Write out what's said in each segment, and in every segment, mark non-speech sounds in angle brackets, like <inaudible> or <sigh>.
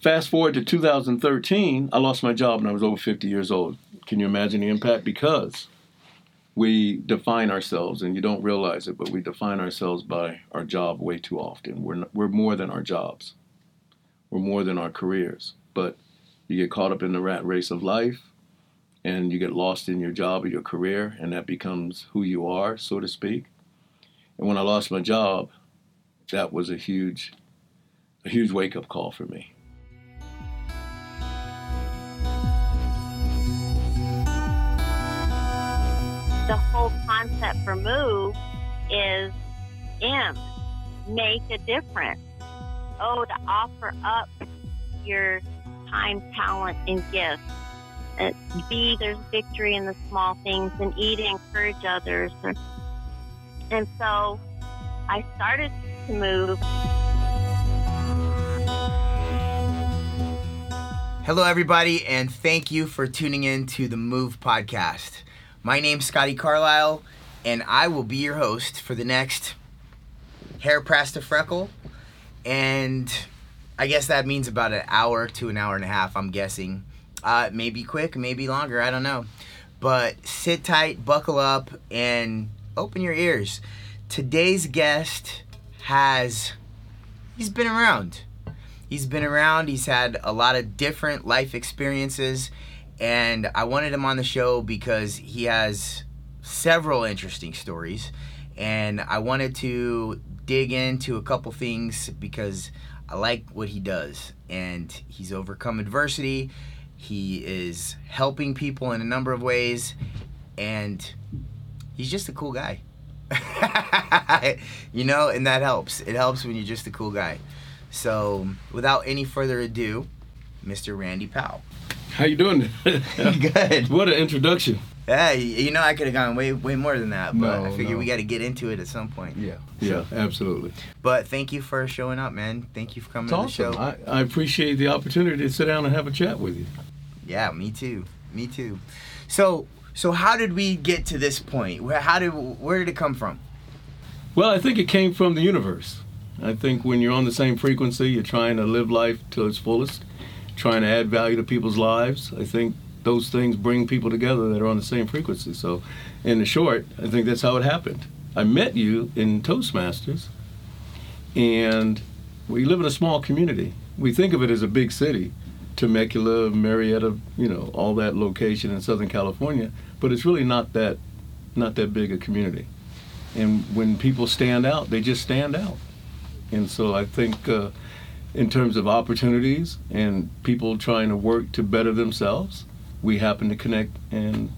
fast forward to 2013, I lost my job and I was over 50 years old. Can you imagine the impact? Because we define ourselves, and you don't realize it, but we define ourselves by our job way too often. We're, we're more than our jobs, we're more than our careers. But you get caught up in the rat race of life, and you get lost in your job or your career, and that becomes who you are, so to speak. And when I lost my job, that was a huge, a huge wake up call for me. The whole concept for move is M, make a difference. Oh, to offer up your time, talent, and gifts. Uh, and B, there's victory in the small things, and E, to encourage others. And so I started to move. Hello, everybody, and thank you for tuning in to the Move podcast. My name's Scotty Carlisle, and I will be your host for the next hair pressed to freckle. And I guess that means about an hour to an hour and a half, I'm guessing. Uh, maybe quick, maybe longer, I don't know. But sit tight, buckle up, and open your ears. Today's guest has, he's been around. He's been around, he's had a lot of different life experiences and I wanted him on the show because he has several interesting stories, and I wanted to dig into a couple things because I like what he does, and he's overcome adversity. He is helping people in a number of ways, and he's just a cool guy. <laughs> you know, and that helps. It helps when you're just a cool guy. So, without any further ado, Mr. Randy Powell. How you doing? <laughs> Good. What an introduction. Yeah, you know I could have gone way way more than that, but No, I figure no. we got to get into it at some point. Yeah. Yeah, absolutely. But thank you for showing up, man. Thank you for coming It's to the awesome. show. I, I appreciate the opportunity to sit down and have a chat with you. Yeah, me too. Me too. So so how did we get to this point? Where how did where did it come from? Well, I think it came from the universe. I think when you're on the same frequency, you're trying to live life to its fullest, trying to add value to people's lives. I think those things bring people together that are on the same frequency. So, in the short, I think that's how it happened. I met you in Toastmasters, and we live in a small community. We think of it as a big city, Temecula, Murrieta, you know, all that location in Southern California, but it's really not that not that big a community. And when people stand out, they just stand out. And so I think, uh, in terms of opportunities and people trying to work to better themselves, we happen to connect, and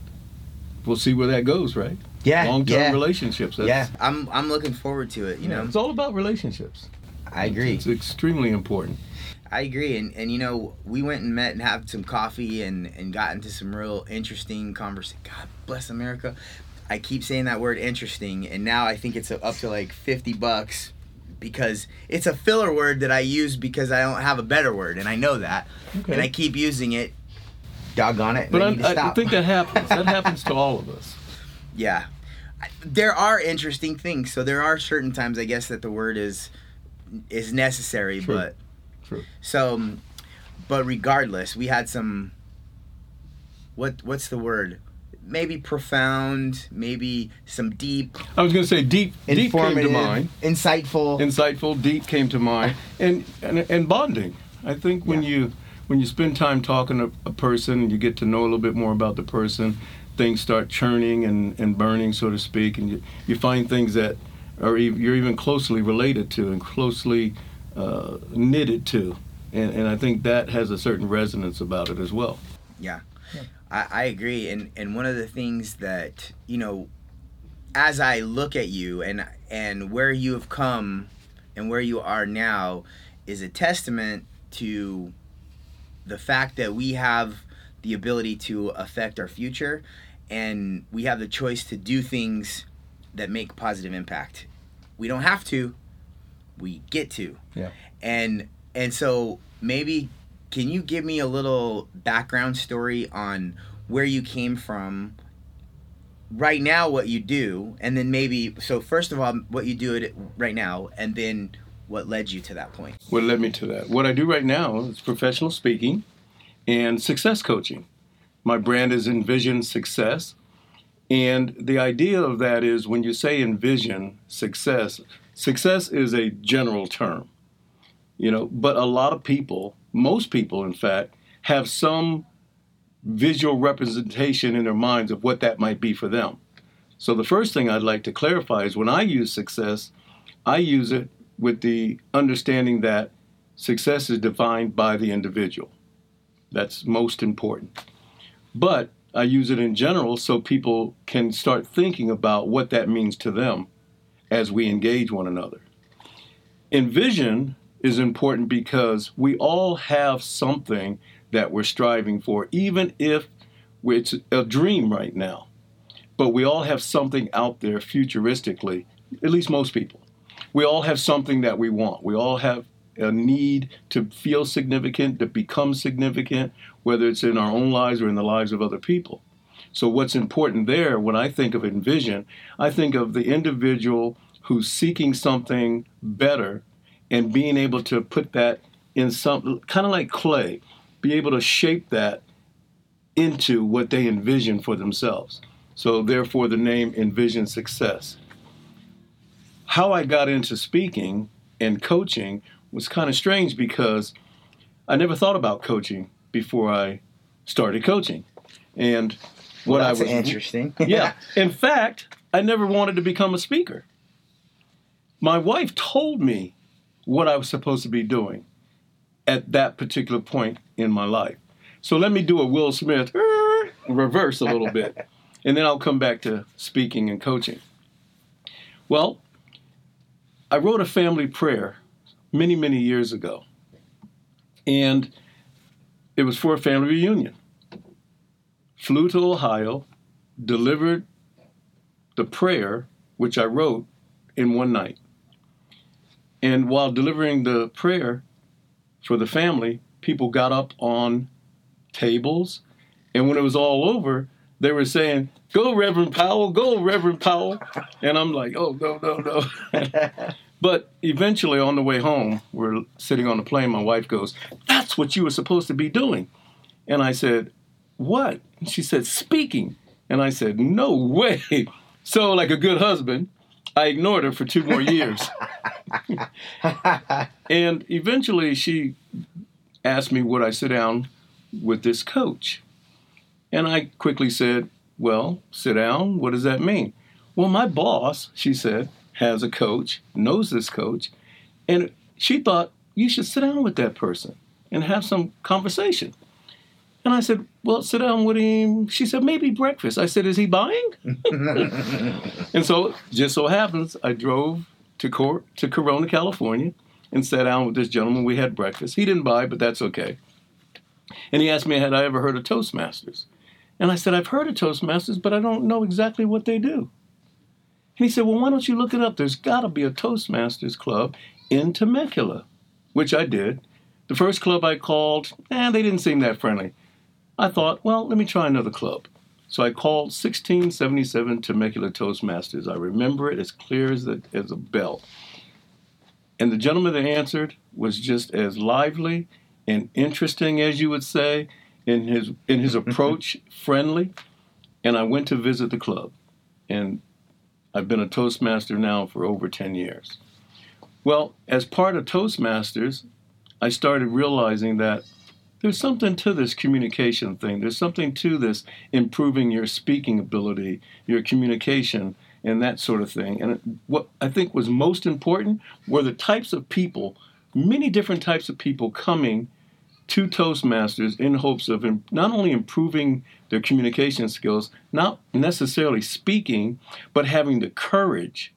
we'll see where that goes. Right? Yeah, Long-term yeah. relationships. That's, yeah, I'm I'm looking forward to it, you yeah, know. it's all about relationships. I agree. It's extremely important. I agree, and and you know we went and met and had some coffee and and got into some real interesting conversation. God bless America. I keep saying that word interesting, and now I think it's up to like fifty bucks because it's a filler word that I use because I don't have a better word, and I know that, Okay. and I keep using it. Doggone it! But I I, need to I think that <laughs> happens. that happens to all of us. yeah, there are interesting things. So there are certain times, I guess, that the word is is necessary, True. but True. So, but regardless, we had some. What what's the word? Maybe profound, maybe some deep, I was going to say deep. Deep came to mind. insightful. insightful, deep came to mind, and and, and bonding. I think when Yeah. you when you spend time talking to a person, you get to know a little bit more about the person. Things start churning and, and burning, so to speak, and you, you find things that are ev- you're even closely related to and closely uh, knitted to, and and I think that has a certain resonance about it as well. yeah, I, I agree. And and one of the things that you know, as I look at you and and where you have come, and where you are now, is a testament to the fact that we have the ability to affect our future and we have the choice to do things that make positive impact. We don't have to, we get to. Yeah. And and so maybe can you give me a little background story on where you came from right now what you do and then maybe so first of all what you do it right now and then what led you to that point? What led me to that? What I do right now is professional speaking and success coaching. My brand is Envision Success. And the idea of that is when you say envision success, success is a general term, you know, but a lot of people, most people in fact, have some visual representation in their minds of what that might be for them. So the first thing I'd like to clarify is when I use success, I use it with the understanding that success is defined by the individual. That's most important. But I use it in general so people can start thinking about what that means to them as we engage one another. Envision is important because we all have something that we're striving for, even if it's a dream right now. But we all have something out there futuristically, at least most people. We all have something that we want. We all have a need to feel significant, to become significant, whether it's in our own lives or in the lives of other people. So, what's important there, when I think of envision, I think of the individual who's seeking something better and being able to put that in some kind of like clay be able to shape that into what they envision for themselves. So, therefore, the name Envision Success. How I got into speaking and coaching was kind of strange because I never thought about coaching before I started coaching. And what well, I was interesting. <laughs> yeah. <laughs> In fact, I never wanted to become a speaker. My wife told me what I was supposed to be doing at that particular point in my life. So let me do a Will Smith uh, reverse a little bit, <laughs> and then I'll come back to speaking and coaching. Well, I wrote a family prayer many, many years ago, and it was for a family reunion. Flew to Ohio, delivered the prayer, which I wrote in one night. And while delivering the prayer, for the family, people got up on tables, and when it was all over, they were saying, "Go, Reverend Powell! Go, Reverend Powell!" And I'm like, "Oh no, no, no!" <laughs> but eventually, on the way home, we're sitting on the plane. My wife goes, "That's what you were supposed to be doing," and I said, "What?" And she said, "Speaking." And I said, "No way!" <laughs> So, like a good husband, I ignored her for two more years. <laughs> and eventually she asked me would I sit down with this coach. And I quickly said, Well, sit down. What does that mean? Well, my boss, she said, has a coach, knows this coach, and she thought you should sit down with that person and have some conversation. And I said, Well, sit down with him. She said, Maybe breakfast. I said, Is he buying? <laughs> and so, just so happens, I drove to, Cor- to Corona, California, and sat down with this gentleman. We had breakfast. He didn't buy, but that's okay. And he asked me, Had I ever heard of Toastmasters? And I said, I've heard of Toastmasters, but I don't know exactly what they do. And he said, Well, why don't you look it up? There's got to be a Toastmasters club in Temecula, which I did. The first club I called, eh, they didn't seem that friendly. I thought, well, let me try another club. So I called 1677 Temecula Toastmasters. I remember it as clear as a, as a bell. And the gentleman that answered was just as lively and interesting as you would say in his in his <laughs> approach, friendly. And I went to visit the club. And I've been a Toastmaster now for over 10 years. Well, as part of Toastmasters, I started realizing that there's something to this communication thing. There's something to this improving your speaking ability, your communication, and that sort of thing. And what I think was most important were the types of people, many different types of people coming to Toastmasters in hopes of not only improving their communication skills, not necessarily speaking, but having the courage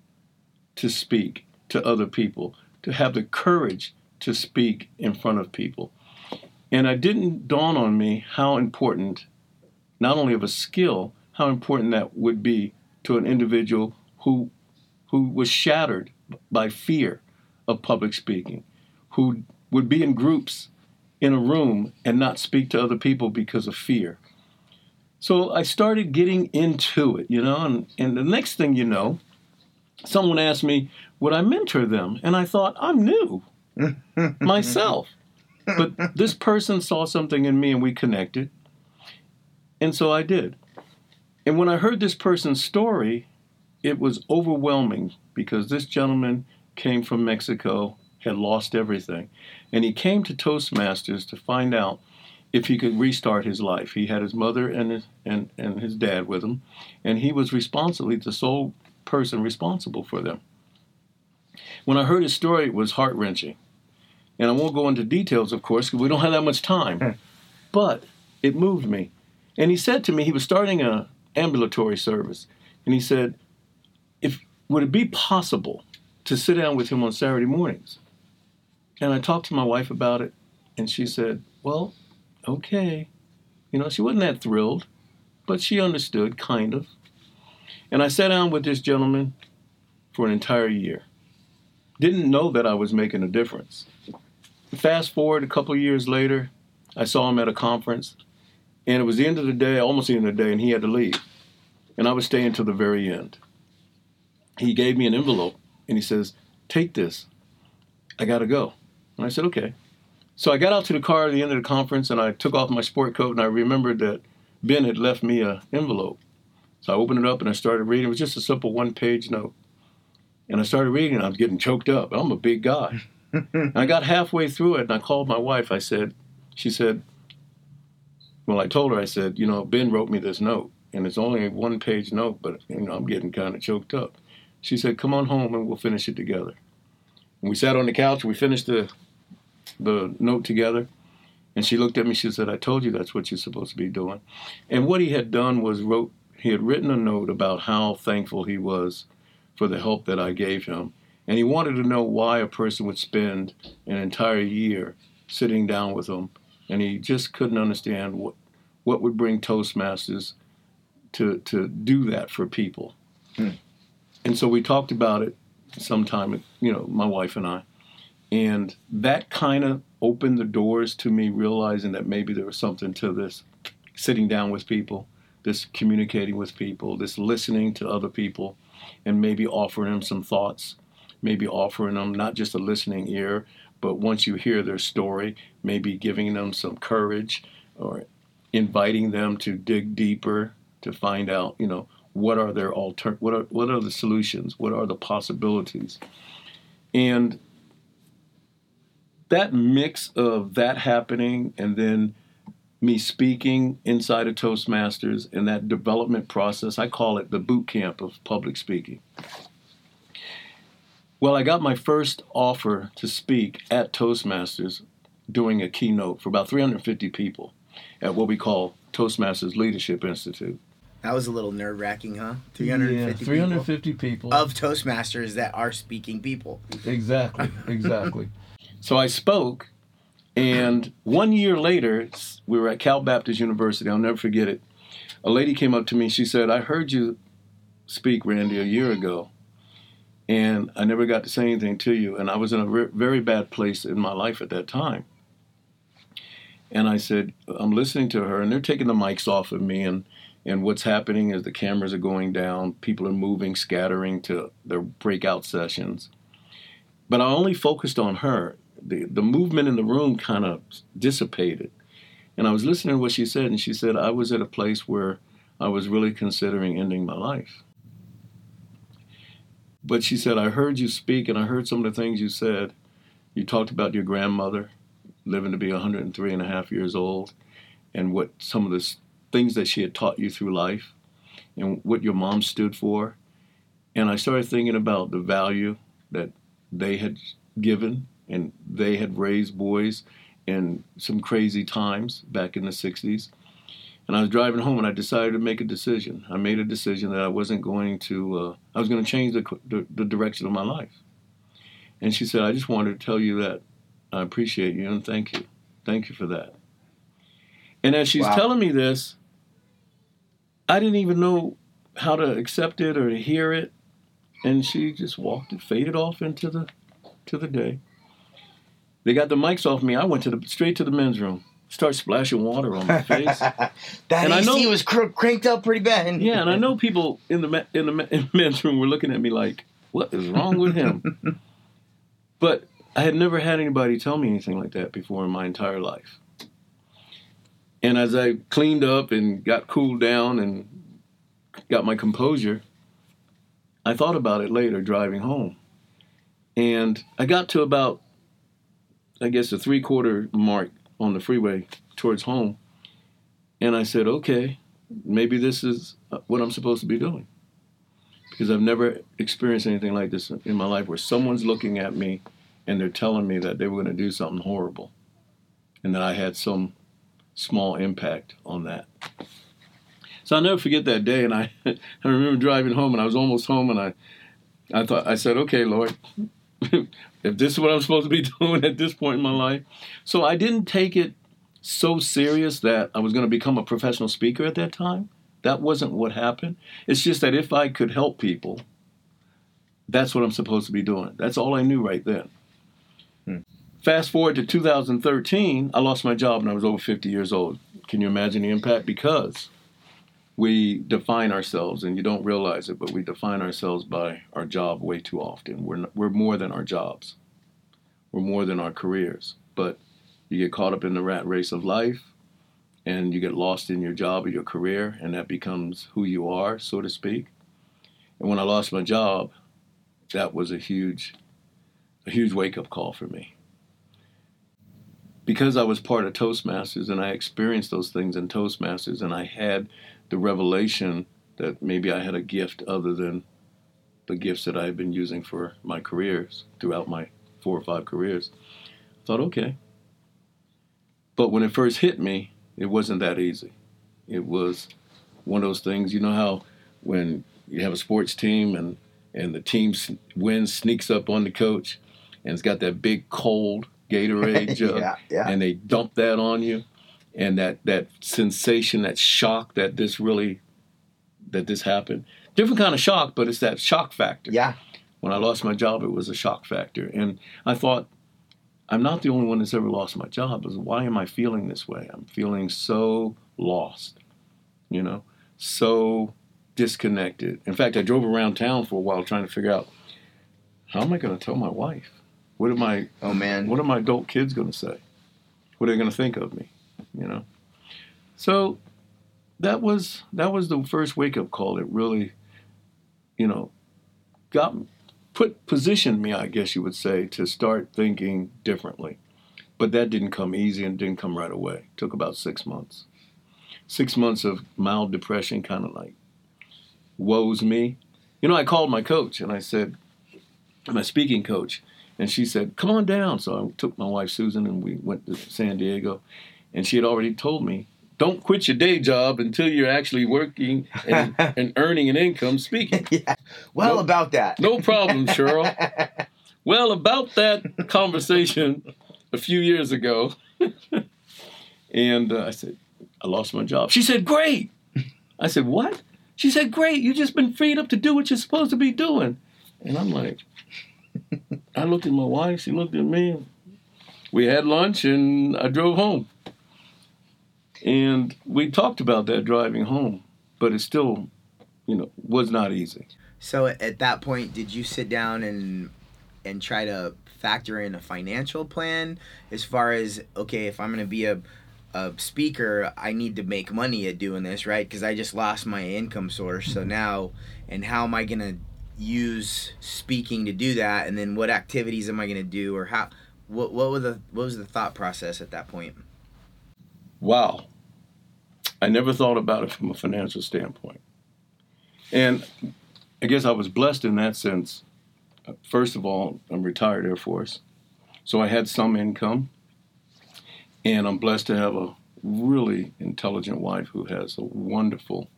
to speak to other people, to have the courage to speak in front of people. And it didn't dawn on me how important, not only of a skill, how important that would be to an individual who, who was shattered by fear of public speaking, who would be in groups in a room and not speak to other people because of fear. So I started getting into it, you know, and, and the next thing you know, someone asked me, would I mentor them? And I thought, I'm new <laughs> myself. But this person saw something in me and we connected. And so I did. And when I heard this person's story, it was overwhelming because this gentleman came from Mexico, had lost everything. And he came to Toastmasters to find out if he could restart his life. He had his mother and his, and, and his dad with him, and he was responsibly the sole person responsible for them. When I heard his story, it was heart wrenching. And I won't go into details, of course, because we don't have that much time. Hmm. but it moved me. And he said to me, he was starting a ambulatory service, and he said, "If would it be possible to sit down with him on Saturday mornings?" And I talked to my wife about it, and she said, "Well, okay." You know, she wasn't that thrilled, but she understood, kind of. And I sat down with this gentleman for an entire year. Didn't know that I was making a difference. Fast forward a couple years later, I saw him at a conference, and it was the end of the day, almost the end of the day, and he had to leave. And I was staying till the very end. He gave me an envelope, and he says, Take this. I got to go. And I said, Okay. So I got out to the car at the end of the conference, and I took off my sport coat, and I remembered that Ben had left me an envelope. So I opened it up and I started reading. It was just a simple one page note. And I started reading, and I was getting choked up. I'm a big guy. <laughs> I got halfway through it, and I called my wife. I said, She said, Well, I told her, I said, You know, Ben wrote me this note, and it's only a one page note, but, you know, I'm getting kind of choked up. She said, Come on home and we'll finish it together. And we sat on the couch, we finished the, the note together. And she looked at me, she said, I told you that's what you're supposed to be doing. And what he had done was wrote he had written a note about how thankful he was for the help that I gave him. And he wanted to know why a person would spend an entire year sitting down with him. And he just couldn't understand what, what would bring Toastmasters to, to do that for people. Hmm. And so we talked about it sometime, you know, my wife and I. And that kind of opened the doors to me realizing that maybe there was something to this sitting down with people, this communicating with people, this listening to other people, and maybe offering them some thoughts, maybe offering them not just a listening ear, but once you hear their story, maybe giving them some courage or inviting them to dig deeper to find out, you know, what are their alter what are what are the solutions, what are the possibilities. And that mix of that happening and then me speaking inside of Toastmasters and that development process, I call it the boot camp of public speaking. Well, I got my first offer to speak at Toastmasters doing a keynote for about 350 people at what we call Toastmasters Leadership Institute. That was a little nerve wracking, huh? 350, yeah, 350 people. people of Toastmasters that are speaking people. Exactly, exactly. <laughs> so I spoke, and one year later, we were at Cal Baptist University. I'll never forget it. A lady came up to me. She said, I heard you speak, Randy, a year ago, and I never got to say anything to you. And I was in a re- very bad place in my life at that time. And I said, I'm listening to her, and they're taking the mics off of me. And, and what's happening is the cameras are going down, people are moving, scattering to their breakout sessions. But I only focused on her. The, the movement in the room kind of dissipated. And I was listening to what she said, and she said, I was at a place where I was really considering ending my life. But she said, I heard you speak, and I heard some of the things you said. You talked about your grandmother living to be 103 and a half years old, and what some of the things that she had taught you through life, and what your mom stood for. And I started thinking about the value that they had given, and they had raised boys in some crazy times back in the 60s. And I was driving home and I decided to make a decision. I made a decision that I wasn't going to, uh, I was going to change the, the, the, direction of my life. And she said, I just wanted to tell you that I appreciate you and thank you. Thank you for that. And as she's wow. telling me this, I didn't even know how to accept it or to hear it. And she just walked it, faded off into the to the day. They got the mics off me. I went to the straight to the men's room, start splashing water on my face. <laughs> that and AC I know, was cr- cranked up pretty bad. yeah, and I know people in the in the in <laughs> men's room were looking at me like, What is wrong with him? <laughs> but I had never had anybody tell me anything like that before in my entire life. And as I cleaned up and got cooled down and got my composure, I thought about it later driving home. And I got to about, I guess, the three quarter mark on the freeway towards home. And I said, okay, maybe this is uh, what I'm supposed to be doing. Because I've never experienced anything like this in my life where someone's looking at me and they're telling me that they were going to do something horrible and that I had some small impact on that. So I'll never forget that day. And I, <laughs> I remember driving home and I was almost home and I, I thought, I said, okay, Lord, <laughs> if this is what I'm supposed to be <laughs> doing at this point in my life. So I didn't take it so serious that I was going to become a professional speaker at that time. That wasn't what happened. It's just that if I could help people, that's what I'm supposed to be doing. That's all I knew right then. Hmm. Fast forward to 2013, I lost my job and I was over 50 years old. Can you imagine the impact? Because we define ourselves, and you don't realize it, but we define ourselves by our job way too often. We're, we're more than our jobs, we're more than our careers. But you get caught up in the rat race of life, and you get lost in your job or your career, and that becomes who you are, so to speak. And when I lost my job, that was a huge, a huge wake up call for me. Because I was part of Toastmasters and I experienced those things in Toastmasters, and I had the revelation that maybe I had a gift other than the gifts that I had been using for my careers throughout my four or five careers. I thought, okay. But when it first hit me, it wasn't that easy. It was one of those things, you know how when you have a sports team and and the team wins, sneaks up on the coach, and it's got that big cold Gatorade <laughs> jug, yeah, yeah. and they dump that on you and that that sensation, that shock that this really that this happened. Different kind of shock, but it's that shock factor. Yeah. When I lost my job, it was a shock factor, and I thought, I'm not the only one that's ever lost my job. Why am I feeling this way? I'm feeling so lost, you know, so disconnected. In fact, I drove around town for a while trying to figure out how am I going to tell my wife? What am I? Oh man! What are my adult kids going to say? What are they going to think of me? You know. So that was that was the first wake up call. It really, you know, got put positioned me, I guess you would say, to start thinking differently. But that didn't come easy and didn't come right away. It took about six months. Six months of mild depression, kind of like woes me. You know, I called my coach and I said, my speaking coach, and she said, "Come on down." So I took my wife Susan and we went to San Diego, and she had already told me don't quit your day job until you're actually working and, <laughs> and earning an income speaking. <laughs> yeah. Well, no, about that. no problem, Cheryl. <laughs> well, about that conversation a few years ago. and uh, I said, I lost my job. She said, Great. I said, What? She said, Great. You've just been freed up to do what you're supposed to be doing. And I'm like, I looked at my wife. She looked at me. We had lunch and I drove home. And we talked about that driving home, but it still, you know, was not easy. So at that point, did you sit down and and try to factor in a financial plan as far as okay, if I'm going to be a a speaker, I need to make money at doing this, right? Because I just lost my income source. So now, and how am I going to use speaking to do that? And then what activities am I going to do, or how? What what was the what was the thought process at that point? Wow. I never thought about it from a financial standpoint. And I guess I was blessed in that sense. First of all, I'm retired Air Force, so I had some income. And I'm blessed to have a really intelligent wife who has a wonderful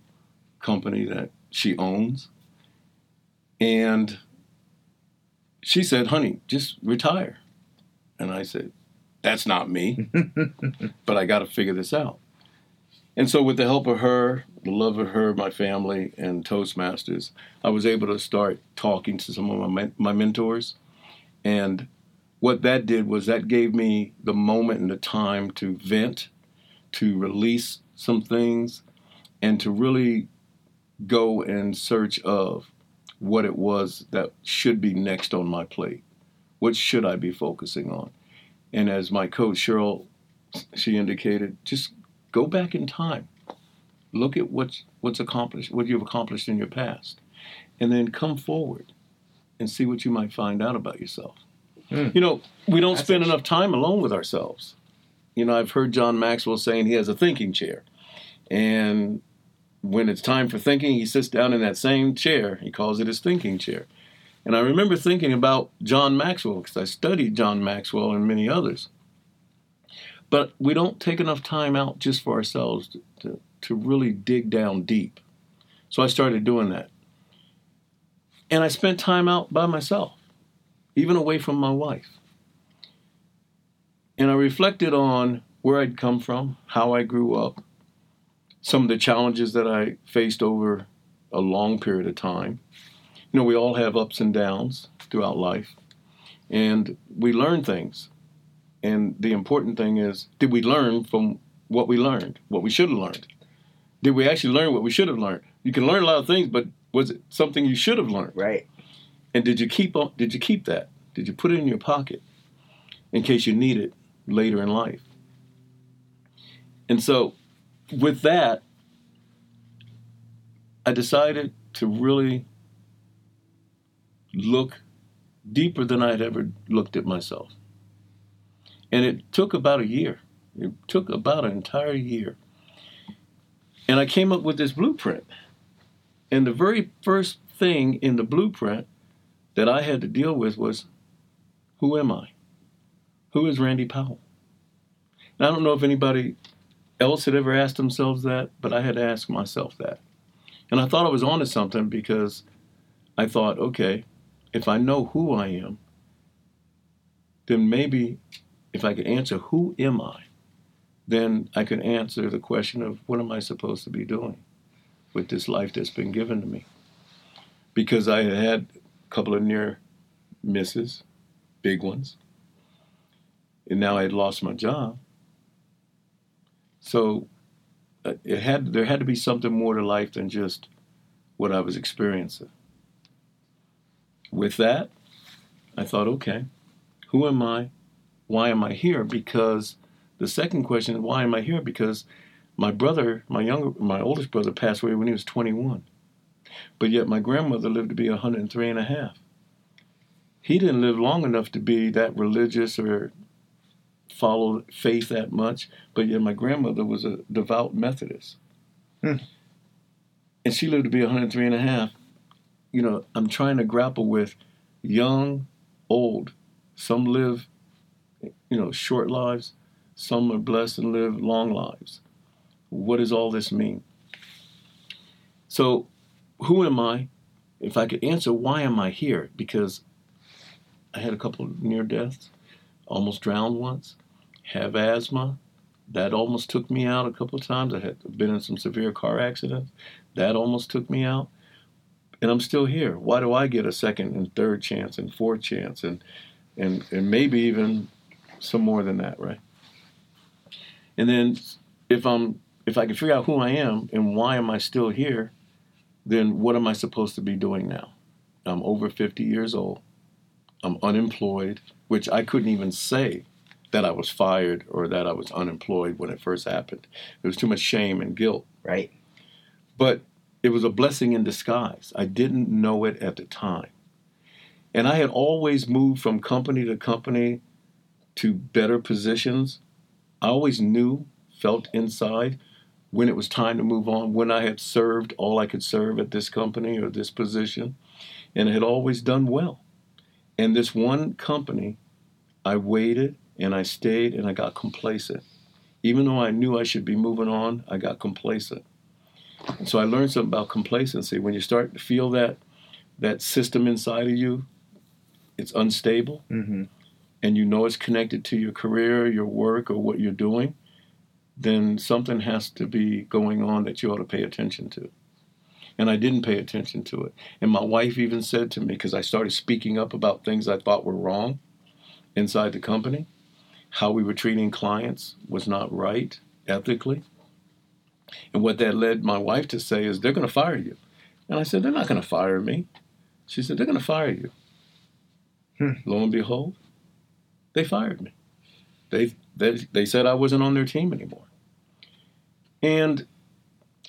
company that she owns. And she said, honey, just retire. And I said, that's not me, <laughs> but I got to figure this out. And so, with the help of her, the love of her, my family, and Toastmasters, I was able to start talking to some of my, my mentors. And what that did was that gave me the moment and the time to vent, to release some things, and to really go in search of what it was that should be next on my plate. What should I be focusing on? And as my coach Cheryl, she indicated, just go back in time, look at what's what's accomplished, what you've accomplished in your past, and then come forward and see what you might find out about yourself. Mm. You know, we don't That's spend enough time alone with ourselves. You know, I've heard John Maxwell saying he has a thinking chair. And when it's time for thinking, he sits down in that same chair. He calls it his thinking chair. And I remember thinking about John Maxwell because I studied John Maxwell and many others. But we don't take enough time out just for ourselves to, to, to really dig down deep. So I started doing that. And I spent time out by myself, even away from my wife. And I reflected on where I'd come from, how I grew up, some of the challenges that I faced over a long period of time. You know, we all have ups and downs throughout life, and we learn things. And the important thing is, did we learn from what we learned, what we should have learned? Did we actually learn what we should have learned? You can learn a lot of things, but was it something you should have learned? Right. And did you keep on, did you keep that? Did you put it in your pocket in case you need it later in life? And so with that, I decided to really look deeper than I had ever looked at myself. And it took about a year. It took about an entire year. And I came up with this blueprint. And the very first thing in the blueprint that I had to deal with was who am I? Who is Randy Powell? And I don't know if anybody else had ever asked themselves that, but I had to ask myself that. And I thought I was onto something because I thought, okay, if I know who I am, then maybe if I could answer who am I, then I could answer the question of what am I supposed to be doing with this life that's been given to me. Because I had had a couple of near misses, big ones, and now I had lost my job. So uh, it had there had to be something more to life than just what I was experiencing. With that, I thought, okay, who am I? Why am I here? Because the second question is why am I here? Because my brother, my younger, my oldest brother, passed away when he was 21, but yet my grandmother lived to be 103 and a half. He didn't live long enough to be that religious or follow faith that much, but yet my grandmother was a devout Methodist. Hmm. And she lived to be 103 and a half. You know, I'm trying to grapple with young, old. Some live, you know, short lives. Some are blessed and live long lives. What does all this mean? So, who am I? If I could answer, why am I here? Because I had a couple near deaths, almost drowned once, have asthma. That almost took me out a couple of times. I had been in some severe car accidents. That almost took me out. And I'm still here. Why do I get a second and third chance and fourth chance and and, and maybe even some more than that, right? And then if I'm if I can figure out who I am and why am I still here, then what am I supposed to be doing now? I'm over 50 years old. I'm unemployed, which I couldn't even say that I was fired or that I was unemployed when it first happened. There was too much shame and guilt. Right. But it was a blessing in disguise. I didn't know it at the time. And I had always moved from company to company to better positions. I always knew, felt inside when it was time to move on, when I had served all I could serve at this company or this position, and had always done well. And this one company, I waited and I stayed and I got complacent. Even though I knew I should be moving on, I got complacent. And so I learned something about complacency. When you start to feel that that system inside of you, it's unstable, Mm-hmm. And you know it's connected to your career, your work, or what you're doing, then something has to be going on that you ought to pay attention to. And I didn't pay attention to it. And my wife even said to me, because I started speaking up about things I thought were wrong inside the company, how we were treating clients was not right ethically. And what that led my wife to say is, they're going to fire you. And I said, they're not going to fire me. She said, They're going to fire you. Hmm. Lo and behold, they fired me. They, they, they said I wasn't on their team anymore. And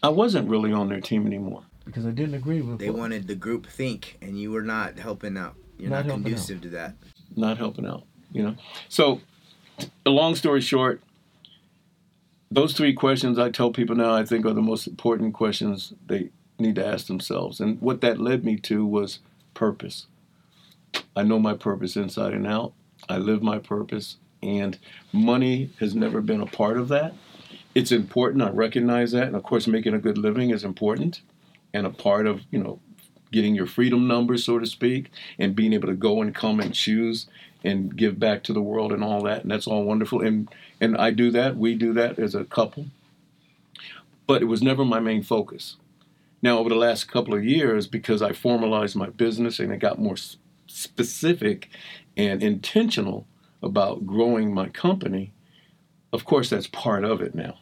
I wasn't really on their team anymore because I didn't agree with them. They what- wanted the group think, and you were not helping out. You're not, Not helping conducive to that. not helping out, you know. So, a long story short, those three questions I tell people now I think are the most important questions they need to ask themselves. And what that led me to was purpose. I know my purpose inside and out. I live my purpose, and money has never been a part of that. It's important. I recognize that, and of course, making a good living is important, and a part of you know getting your freedom number, so to speak, and being able to go and come and choose and give back to the world and all that, and that's all wonderful. And and I do that. We do that as a couple, but it was never my main focus. Now, over the last couple of years, because I formalized my business and it got more specific and intentional about growing my company, of course, that's part of it now.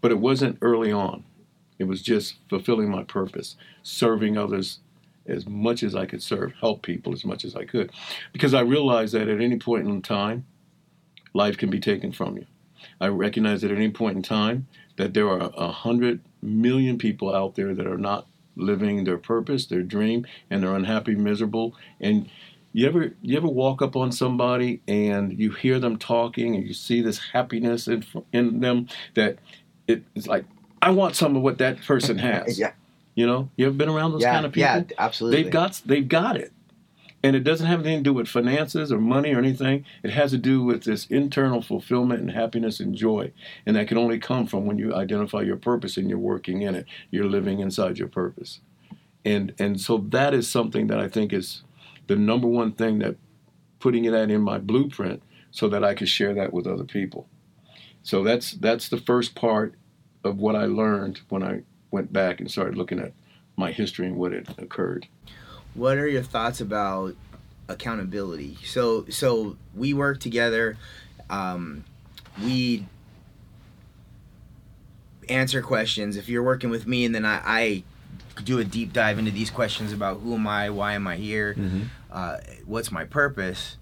But it wasn't early on. It was just fulfilling my purpose, serving others as much as I could serve, help people as much as I could. Because I realized that at any point in time, life can be taken from you. I recognize that at any point in time that there are a hundred million people out there that are not living their purpose, their dream, and they're unhappy, miserable. And you ever you ever walk up on somebody and you hear them talking and you see this happiness in in them that it, it's like I want some of what that person <laughs> has. yeah, You know, you ever been around those yeah, kind of people? yeah, absolutely. They've got they've got it. And it doesn't have anything to do with finances or money or anything. It has to do with this internal fulfillment and happiness and joy. And that can only come from when you identify your purpose and you're working in it. You're living inside your purpose. And and so that is something that I think is the number one thing that putting it in my blueprint so that I could share that with other people. So that's that's the first part of what I learned when I went back and started looking at my history and what had occurred. What are your thoughts about accountability? So, so we work together. Um, we answer questions. If you're working with me, and then I, I do a deep dive into these questions about who am I, why am I here, uh, what's my purpose.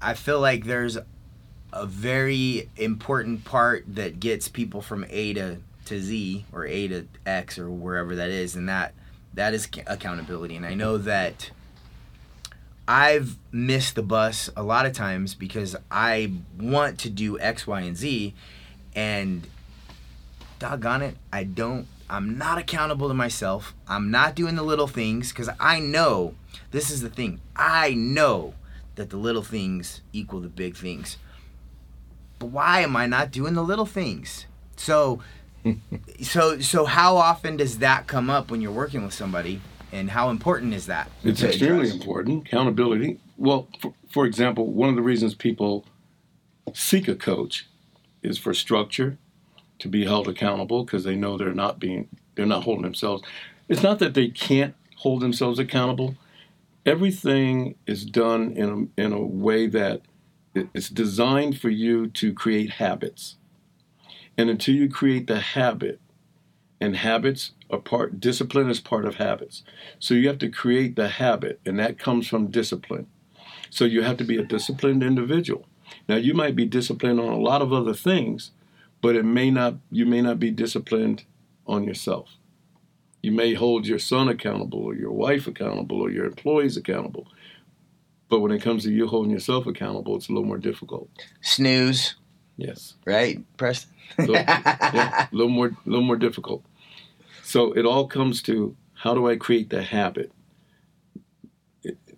I feel like there's a very important part that gets people from A to, to Z or A to X or wherever that is, and that that is accountability. And I know that I've missed the bus a lot of times because I want to do X, Y, and Z, and doggone it, I don't. I'm not accountable to myself. I'm not doing the little things because I know this is the thing. I know that the little things equal the big things. But why am I not doing the little things? So, <laughs> so, so how often does that come up when you're working with somebody, and how important is that? It's extremely address? important. Accountability. Well, for, for example, one of the reasons people seek a coach is for structure, to be held accountable because they know they're not being they're not holding themselves. It's not that they can't hold themselves accountable. Everything is done in a, in a way that it's designed for you to create habits. And until you create the habit, and habits are part discipline is part of habits. So you have to create the habit, and that comes from discipline. So you have to be a disciplined individual. Now you might be disciplined on a lot of other things, but it may not you may not be disciplined on yourself. You may hold your son accountable or your wife accountable or your employees accountable. But when it comes to you holding yourself accountable, it's a little more difficult. Snooze, Yes. right, Preston? So, yeah, a <laughs> little more, a little more difficult. So it all comes to how do I create the habit?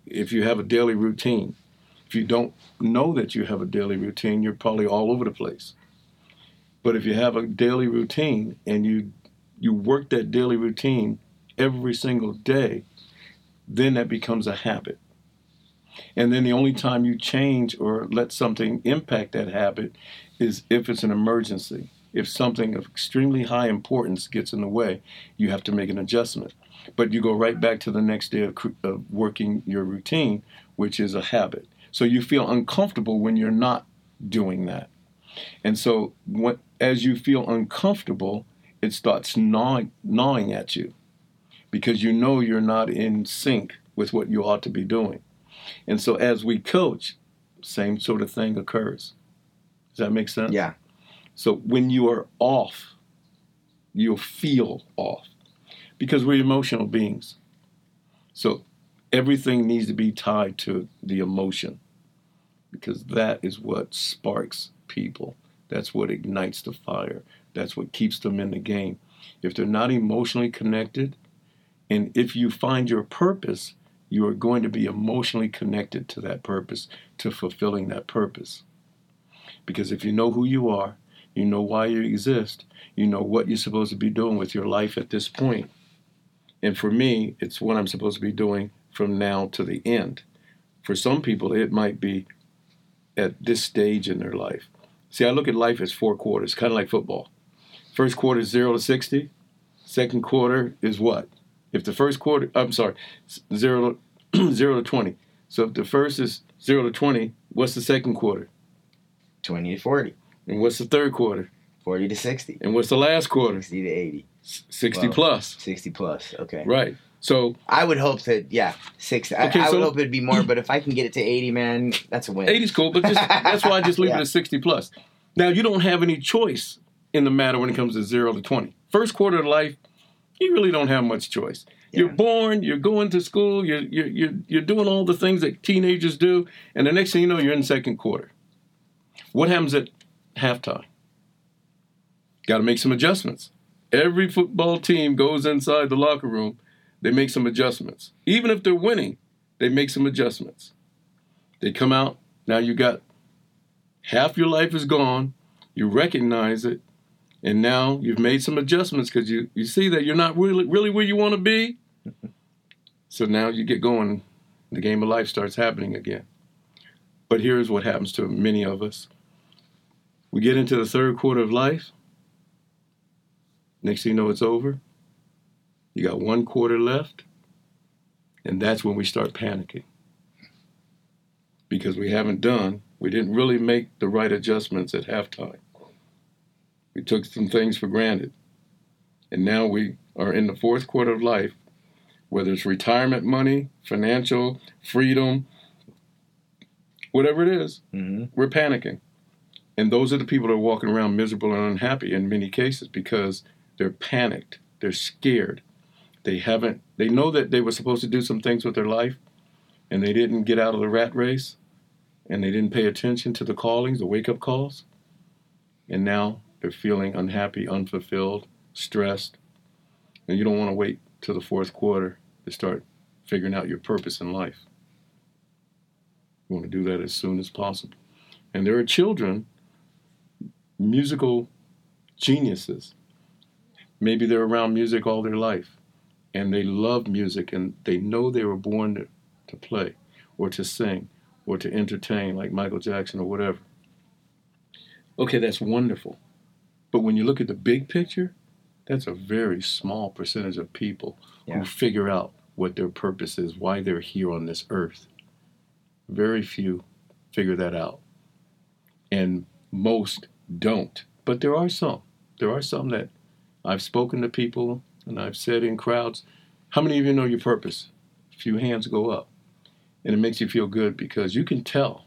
If you have a daily routine, if you don't know that you have a daily routine, you're probably all over the place. But if you have a daily routine and you you work that daily routine every single day, then that becomes a habit. And then the only time you change or let something impact that habit is if it's an emergency. If something of extremely high importance gets in the way, you have to make an adjustment. But you go right back to the next day of, of working your routine, which is a habit. So you feel uncomfortable when you're not doing that. And so when, as you feel uncomfortable, it starts gnawing, gnawing at you because you know you're not in sync with what you ought to be doing. And so as we coach, same sort of thing occurs. Does that make sense? Yeah. So when you are off, you'll feel off because we're emotional beings. So everything needs to be tied to the emotion because that is what sparks people. That's what ignites the fire. That's what keeps them in the game. If they're not emotionally connected, and if you find your purpose, you are going to be emotionally connected to that purpose, to fulfilling that purpose. Because if you know who you are, you know why you exist, you know what you're supposed to be doing with your life at this point. And for me, it's what I'm supposed to be doing from now to the end. For some people, it might be at this stage in their life. See, I look at life as four quarters, kind of like football. First quarter is zero to 60. Second quarter is what? If the first quarter, I'm sorry, zero to, <clears throat> zero to 20. So if the first is zero to 20, what's the second quarter? 20 to 40. And what's the third quarter? 40 to 60. And what's the last quarter? 60 to 80. 60 Wow. plus. 60 plus. Okay. Right. So I would hope that, yeah, 60. I, Okay, I would so- hope it'd be more, but if I can get it to 80, man, that's a win. 80's cool, but just, that's why I just leave Yeah. it at <laughs> 60 plus. Now, you don't have any choice in the matter when it comes to 0 to 20. First quarter of life, you really don't have much choice. You're born, you're going to school, you're, you're, you're, you're doing all the things that teenagers do, and the next thing you know, you're in second quarter. What happens at halftime? Got to make some adjustments. Every football team goes inside the locker room, they make some adjustments. Even if they're winning, they make some adjustments. They come out, now you got half your life is gone, you recognize it, and now you've made some adjustments because you, you see that you're not really really where you want to be. <laughs> so now you get going, the game of life starts happening again. But here's what happens to many of us. We get into the third quarter of life. Next thing you know, it's over. You got one quarter left. And that's when we start panicking. Because we haven't done, we didn't really make the right adjustments at halftime. We took some things for granted. And now we are in the fourth quarter of life, whether it's retirement money, financial, freedom, whatever it is, hmm we're panicking. And those are the people that are walking around miserable and unhappy in many cases because they're panicked. They're scared. They haven't, they know that they were supposed to do some things with their life and they didn't get out of the rat race and they didn't pay attention to the callings, the wake up calls. And now they're feeling unhappy, unfulfilled, stressed. And you don't want to wait till the fourth quarter to start figuring out your purpose in life. You want to do that as soon as possible. And there are children, musical geniuses. Maybe they're around music all their life and they love music and they know they were born to, to play or to sing or to entertain like Michael Jackson or whatever. Okay, that's wonderful. But when you look at the big picture, that's a very small percentage of people Yeah. who figure out what their purpose is, why they're here on this earth. Very few figure that out. And most don't. But there are some. There are some that I've spoken to people and I've said in crowds, how many of you know your purpose? A few hands go up. And it makes you feel good because you can tell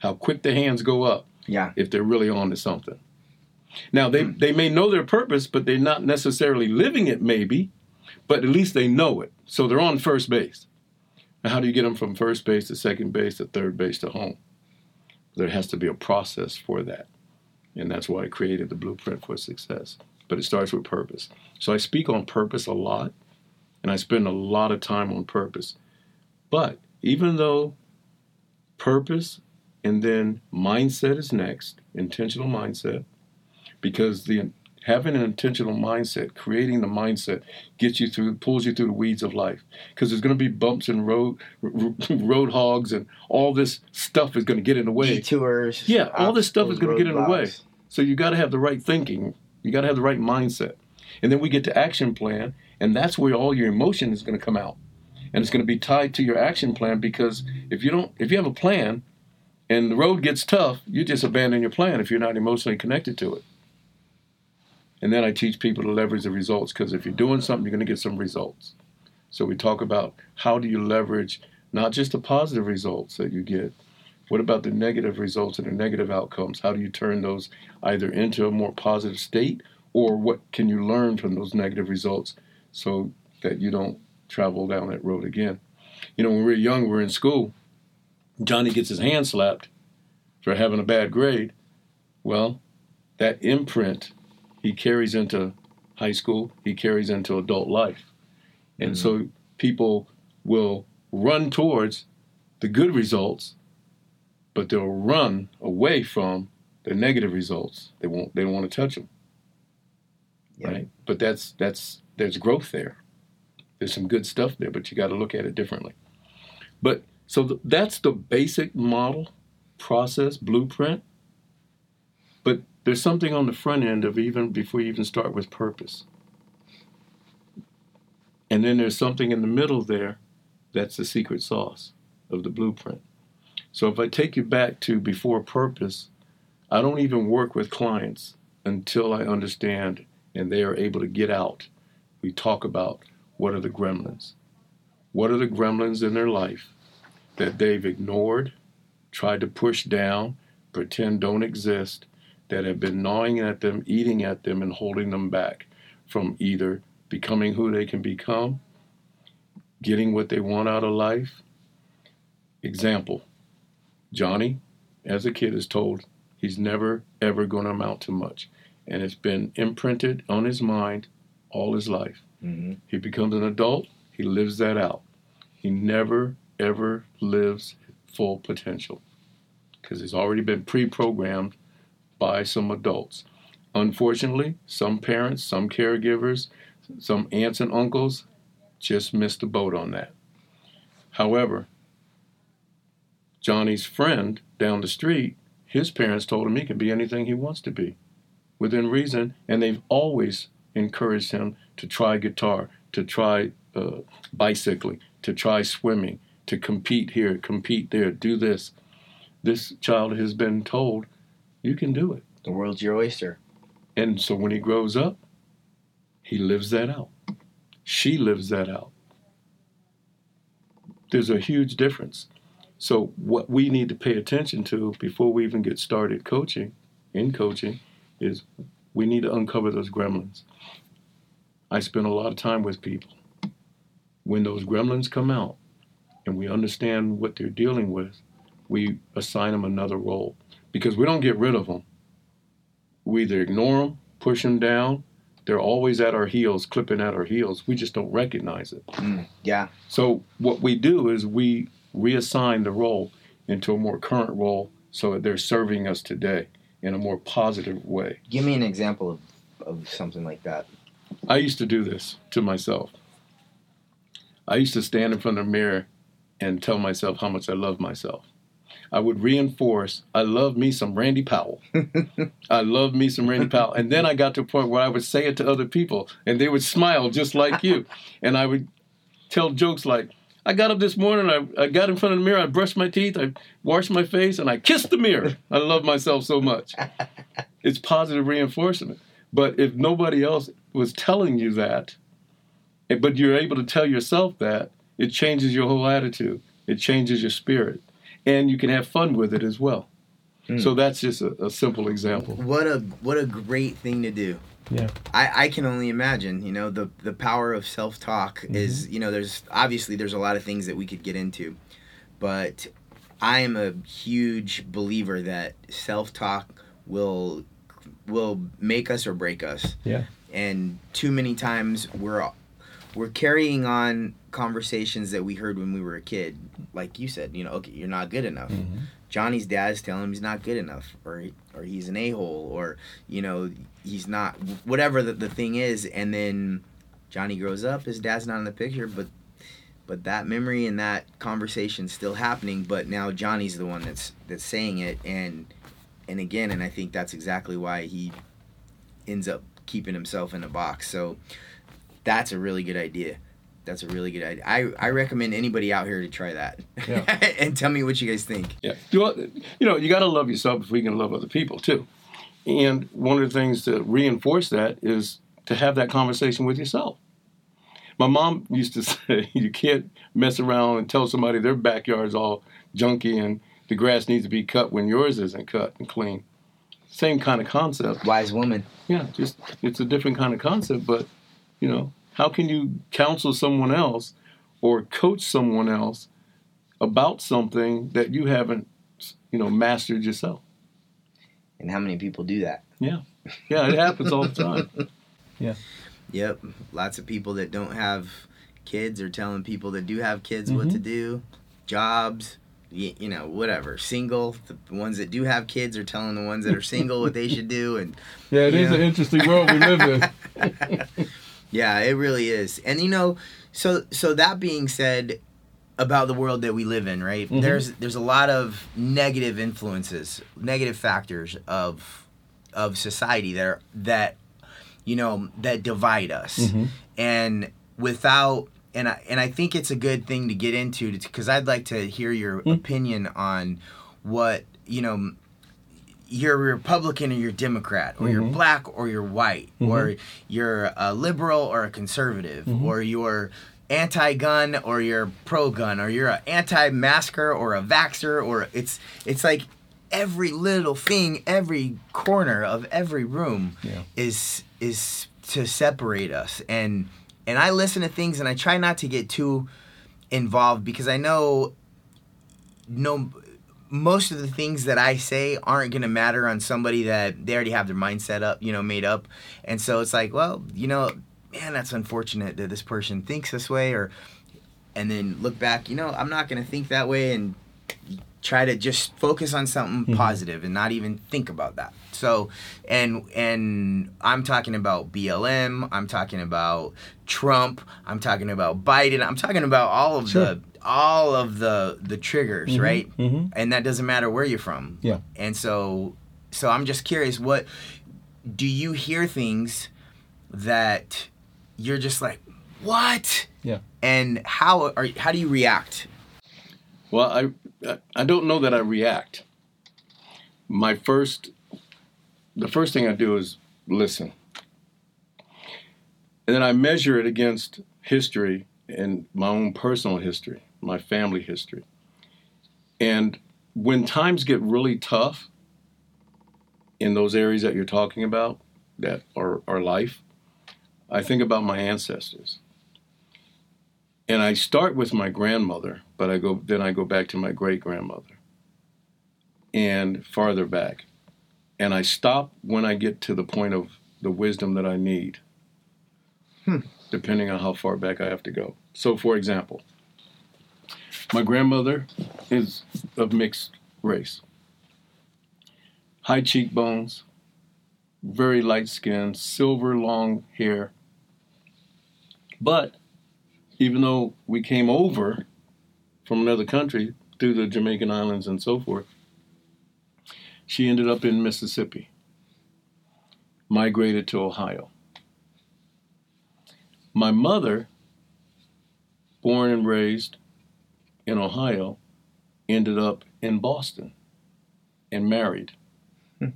how quick the hands go up Yeah. if they're really on to something. Now they, hmm. they may know their purpose, but they're not necessarily living it maybe, but at least they know it. So they're on first base. Now how do you get them from first base to second base to third base to home? There has to be a process for that. And that's why I created the blueprint for success. But it starts with purpose. So I speak on purpose a lot, and I spend a lot of time on purpose. But even though purpose and then mindset is next, intentional mindset, because the having an intentional mindset, creating the mindset, gets you through, pulls you through the weeds of life. Because there's going to be bumps and road <laughs> road hogs, and all this stuff is going to get in the way. Detours. Yeah, all this stuff is gonna get in the way. So you got to have the right thinking. You got to have the right mindset. And then we get to action plan, and that's where all your emotion is going to come out. And it's going to be tied to your action plan because if you don't if you have a plan and the road gets tough, you just abandon your plan if you're not emotionally connected to it. And then I teach people to leverage the results because if you're doing something, you're going to get some results. So we talk about how do you leverage not just the positive results that you get, what about the negative results and the negative outcomes? How do you turn those either into a more positive state or what can you learn from those negative results so that you don't travel down that road again? You know, when we were young, we are in school, Johnny gets his hand slapped for having a bad grade. Well, that imprint he carries into high school, he carries into adult life. And mm-hmm. so people will run towards the good results but they'll run away from the negative results. They won't. They don't want to touch them. Yep. Right. But that's that's there's growth there. There's some good stuff there, but you got to look at it differently. But so th- that's the basic model, process, blueprint. But there's something on the front end of even before you even start with purpose. And then there's something in the middle there that's the secret sauce of the blueprint. So if I take you back to before purpose, I don't even work with clients until I understand and they are able to get out. We talk about what are the gremlins? What are the gremlins in their life that they've ignored, tried to push down, pretend don't exist, that have been gnawing at them, eating at them, and holding them back from either becoming who they can become, getting what they want out of life? Example Johnny, as a kid, is told he's never, ever going to amount to much. And it's been imprinted on his mind all his life. Mm-hmm. He becomes an adult, he lives that out. He never, ever lives full potential because he's already been pre programmed by some adults. Unfortunately, some parents, some caregivers, some aunts and uncles just missed the boat on that. However, Johnny's friend down the street, his parents told him he can be anything he wants to be within reason, and they've always encouraged him to try guitar, to try uh, bicycling, to try swimming, to compete here, compete there, do this. This child has been told, you can do it. The world's your oyster. And so when he grows up, he lives that out. She lives that out. There's a huge difference. So what we need to pay attention to before we even get started coaching, in coaching, is we need to uncover those gremlins. I spend a lot of time with people. When those gremlins come out and we understand what they're dealing with, we assign them another role because we don't get rid of them. We either ignore them, push them down. They're always at our heels, clipping at our heels. We just don't recognize it. Mm, yeah. So what we do is we reassign the role into a more current role so that they're serving us today in a more positive way. Give me an example of, of something like that. I used to do this to myself. I used to stand in front of the mirror and tell myself how much I love myself. I would reinforce, I love me some Randy Powell. <laughs> I love me some Randy Powell. And then I got to a point where I would say it to other people and they would smile just like you. And I would tell jokes like, I got up this morning, I, I got in front of the mirror, I brushed my teeth, I washed my face, and I kissed the mirror. I love myself so much. <laughs> It's positive reinforcement. But if nobody else was telling you that, eh, but you're able to tell yourself that, it changes your whole attitude. It changes your spirit. And you can have fun with it as well. Mm. So that's just a, a simple example. What a what a great thing to do. Yeah. I, I can only imagine, you know, the the power of self talk mm-hmm. is, you know, there's obviously there's a lot of things that we could get into. But I am a huge believer that self talk will will make us or break us. Yeah. And too many times we're we're carrying on conversations that we heard when we were a kid. Like you said, you know, okay, you're not good enough. Mm-hmm. Johnny's dad's telling him he's not good enough, or or he's an a hole, or you know he's not whatever the, the thing is. And then Johnny grows up, his dad's not in the picture, but but that memory and that conversation still happening. But now Johnny's the one that's that's saying it, and and again, and I think that's exactly why he ends up keeping himself in a box. So that's a really good idea. That's a really good idea. I, I recommend anybody out here to try that. Yeah. <laughs> and tell me what you guys think. Yeah. You know, you got to love yourself before you can love other people, too. And one of the things to reinforce that is to have that conversation with yourself. My mom used to <laughs> say you can't mess around and tell somebody their backyard's all junky and the grass needs to be cut when yours isn't cut and clean. Same kind of concept. Wise woman. Yeah, just it's a different kind of concept, but you know, how can you counsel someone else or coach someone else about something that you haven't, you know, mastered yourself? And how many people do that? Yeah. Yeah, it happens all the time. <laughs> Yeah. Yep. Lots of people that don't have kids are telling people that do have kids what to mm-hmm. do, jobs, you, you know, whatever. Single, the ones that do have kids are telling the ones that are single what they should do, and <laughs> Yeah, it is Yeah. an interesting world we live in. <laughs> yeah, it really is. And you know, so so that being said, about the world that we live in, right? Mhm. There's there's a lot of negative influences, negative factors of of society that are that you know that divide us. Mhm. And without and I and I think it's a good thing to get into because I'd like to hear your Mm. opinion on what you know you're a Republican or you're Democrat, or you're Mhm. black or you're white, or Mhm. you're a liberal or a conservative, Mhm. or you're anti-gun or you're pro-gun, or you're an anti-masker or a vaxer or it's it's like every little thing, every corner of every room Yeah. is is to separate us, and and I listen to things and I try not to get too involved because I know no most of the things that I say aren't going to matter on somebody that they already have their mindset up, you know, made up. And so it's like, well, you know, man, that's unfortunate that this person thinks this way or and then look back, you know, I'm not going to think that way and try to just focus on something Mhm. positive and not even think about that. So, and and I'm talking about BLM, I'm talking about Trump, I'm talking about Biden, I'm talking about all of Sure. the all of the the triggers, Mhm, right? mhm. And that doesn't matter where you're from. Yeah. And so so I'm just curious what do you hear things that you're just like, "What?" Yeah. And how are how do you react? Well, I I don't know that I react. My first, the first thing I do is listen, and then I measure it against history and my own personal history, my family history, and when times get really tough in those areas that you're talking about, that are our life, I think about my ancestors and I start with my grandmother, but I go then I go back to my great grandmother and farther back. And I stop when I get to the point of the wisdom that I need. Hmm. Depending on how far back I have to go. So for example, my grandmother is of mixed race. High cheekbones, very light skin, silver long hair. But even though we came over from another country through the Jamaican islands and so forth, she ended up in Mississippi, migrated to Ohio. My mother, born and raised in Ohio, ended up in Boston and married. Hmm.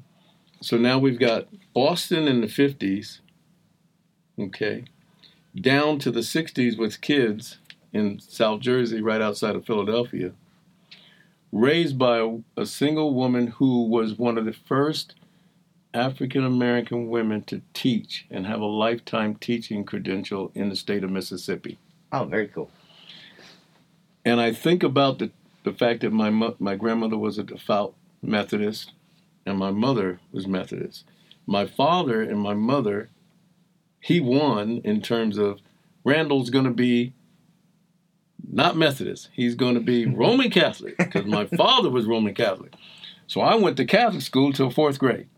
So now we've got Boston in the 50s, okay, down to the 60s with kids in South Jersey, right outside of Philadelphia, raised by a, a single woman who was one of the first African American women to teach and have a lifetime teaching credential in the state of Mississippi. Oh, very cool. And I think about the, the fact that my, mo- my grandmother was a devout Methodist and my mother was Methodist. My father and my mother he won in terms of Randall's going to be not Methodist. He's going to be <laughs> Roman Catholic because my father was Roman Catholic. So I went to Catholic school till fourth grade.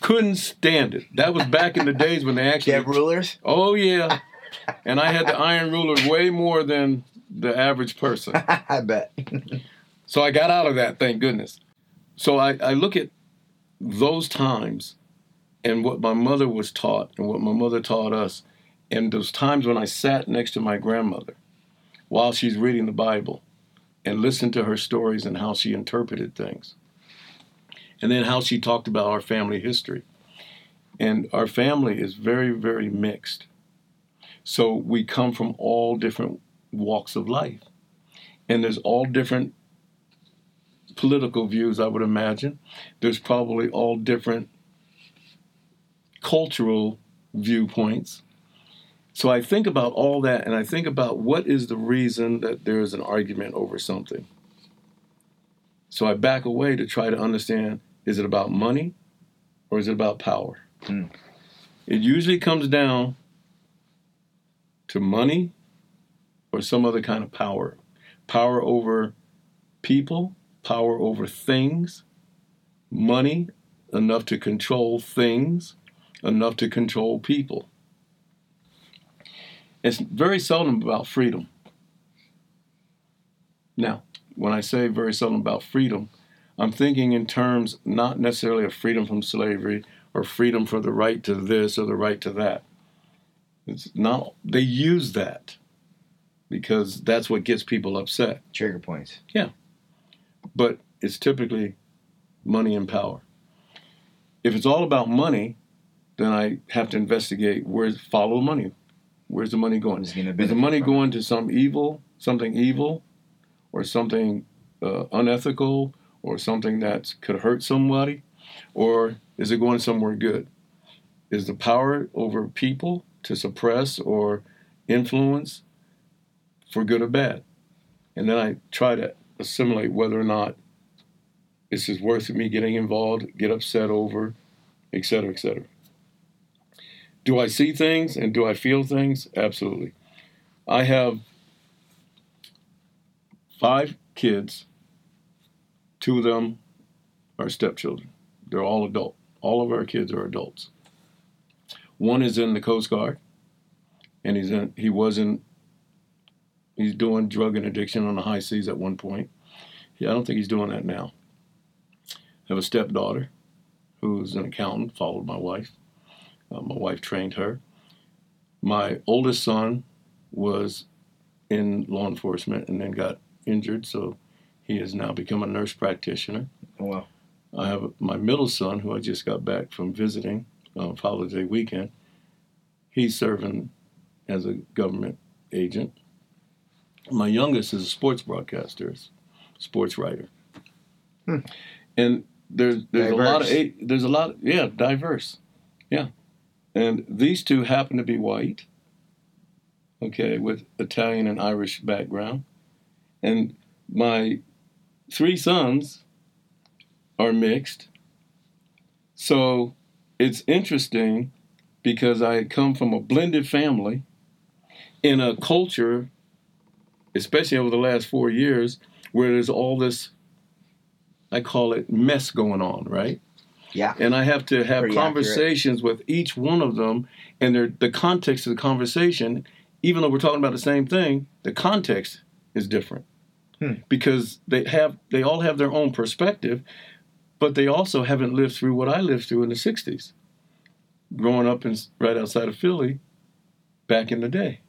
Couldn't stand it. That was back in the days when they <laughs> actually. had rulers? Oh yeah, <laughs> and I had the iron ruler way more than the average person. I bet. So I got out of that, thank goodness. So I, I look at those times and what my mother was taught and what my mother taught us, and those times when I sat next to my grandmother while she's reading the Bible and listened to her stories and how she interpreted things. And then how she talked about our family history. And our family is very, very mixed. So we come from all different walks of life. And there's all different political views, I would imagine. There's probably all different cultural viewpoints. So I think about all that and I think about what is the reason that there is an argument over something. So I back away to try to understand is it about money or is it about power? Mm. It usually comes down to money or some other kind of power. Power over people, power over things, money enough to control things, enough to control people. It's very seldom about freedom. Now, when I say very seldom about freedom, I'm thinking in terms not necessarily of freedom from slavery or freedom for the right to this or the right to that. It's not, they use that because that's what gets people upset. Trigger points. Yeah. But it's typically money and power. If it's all about money, then I have to investigate where's follow the money. Where's the money going? Is, the money going to some evil, something evil, or something uh, unethical, or something that could hurt somebody, or is it going somewhere good? Is the power over people to suppress or influence for good or bad? And then I try to assimilate whether or not this is worth me getting involved, get upset over, et cetera, et cetera. Do I see things and do I feel things? Absolutely. I have five kids. Two of them are stepchildren. They're all adult. All of our kids are adults. One is in the Coast Guard, and he's in. He was in. He's doing drug interdiction on the high seas at one point. Yeah, I don't think he's doing that now. I have a stepdaughter, who's an accountant. Followed my wife. Uh, my wife trained her. My oldest son was in law enforcement and then got injured, so he has now become a nurse practitioner. Oh, wow. I have my middle son, who I just got back from visiting uh, Father's Day weekend. He's serving as a government agent. My youngest is a sports broadcaster, sports writer, Hmm. and there's there's a lot of there's a lot yeah diverse, yeah, and these two happen to be white. Okay, with Italian and Irish background, and my three sons are mixed. So it's interesting because I come from a blended family in a culture, especially over the last four years, where there's all this, I call it mess going on, right? Yeah. And I have to have Pretty conversations with each one of them, and they're- the context of the conversation, even though we're talking about the same thing, the context is different Hmm. because they have they all have their own perspective, but they also haven't lived through what I lived through in the '60s, growing up in right outside of Philly, back in the day,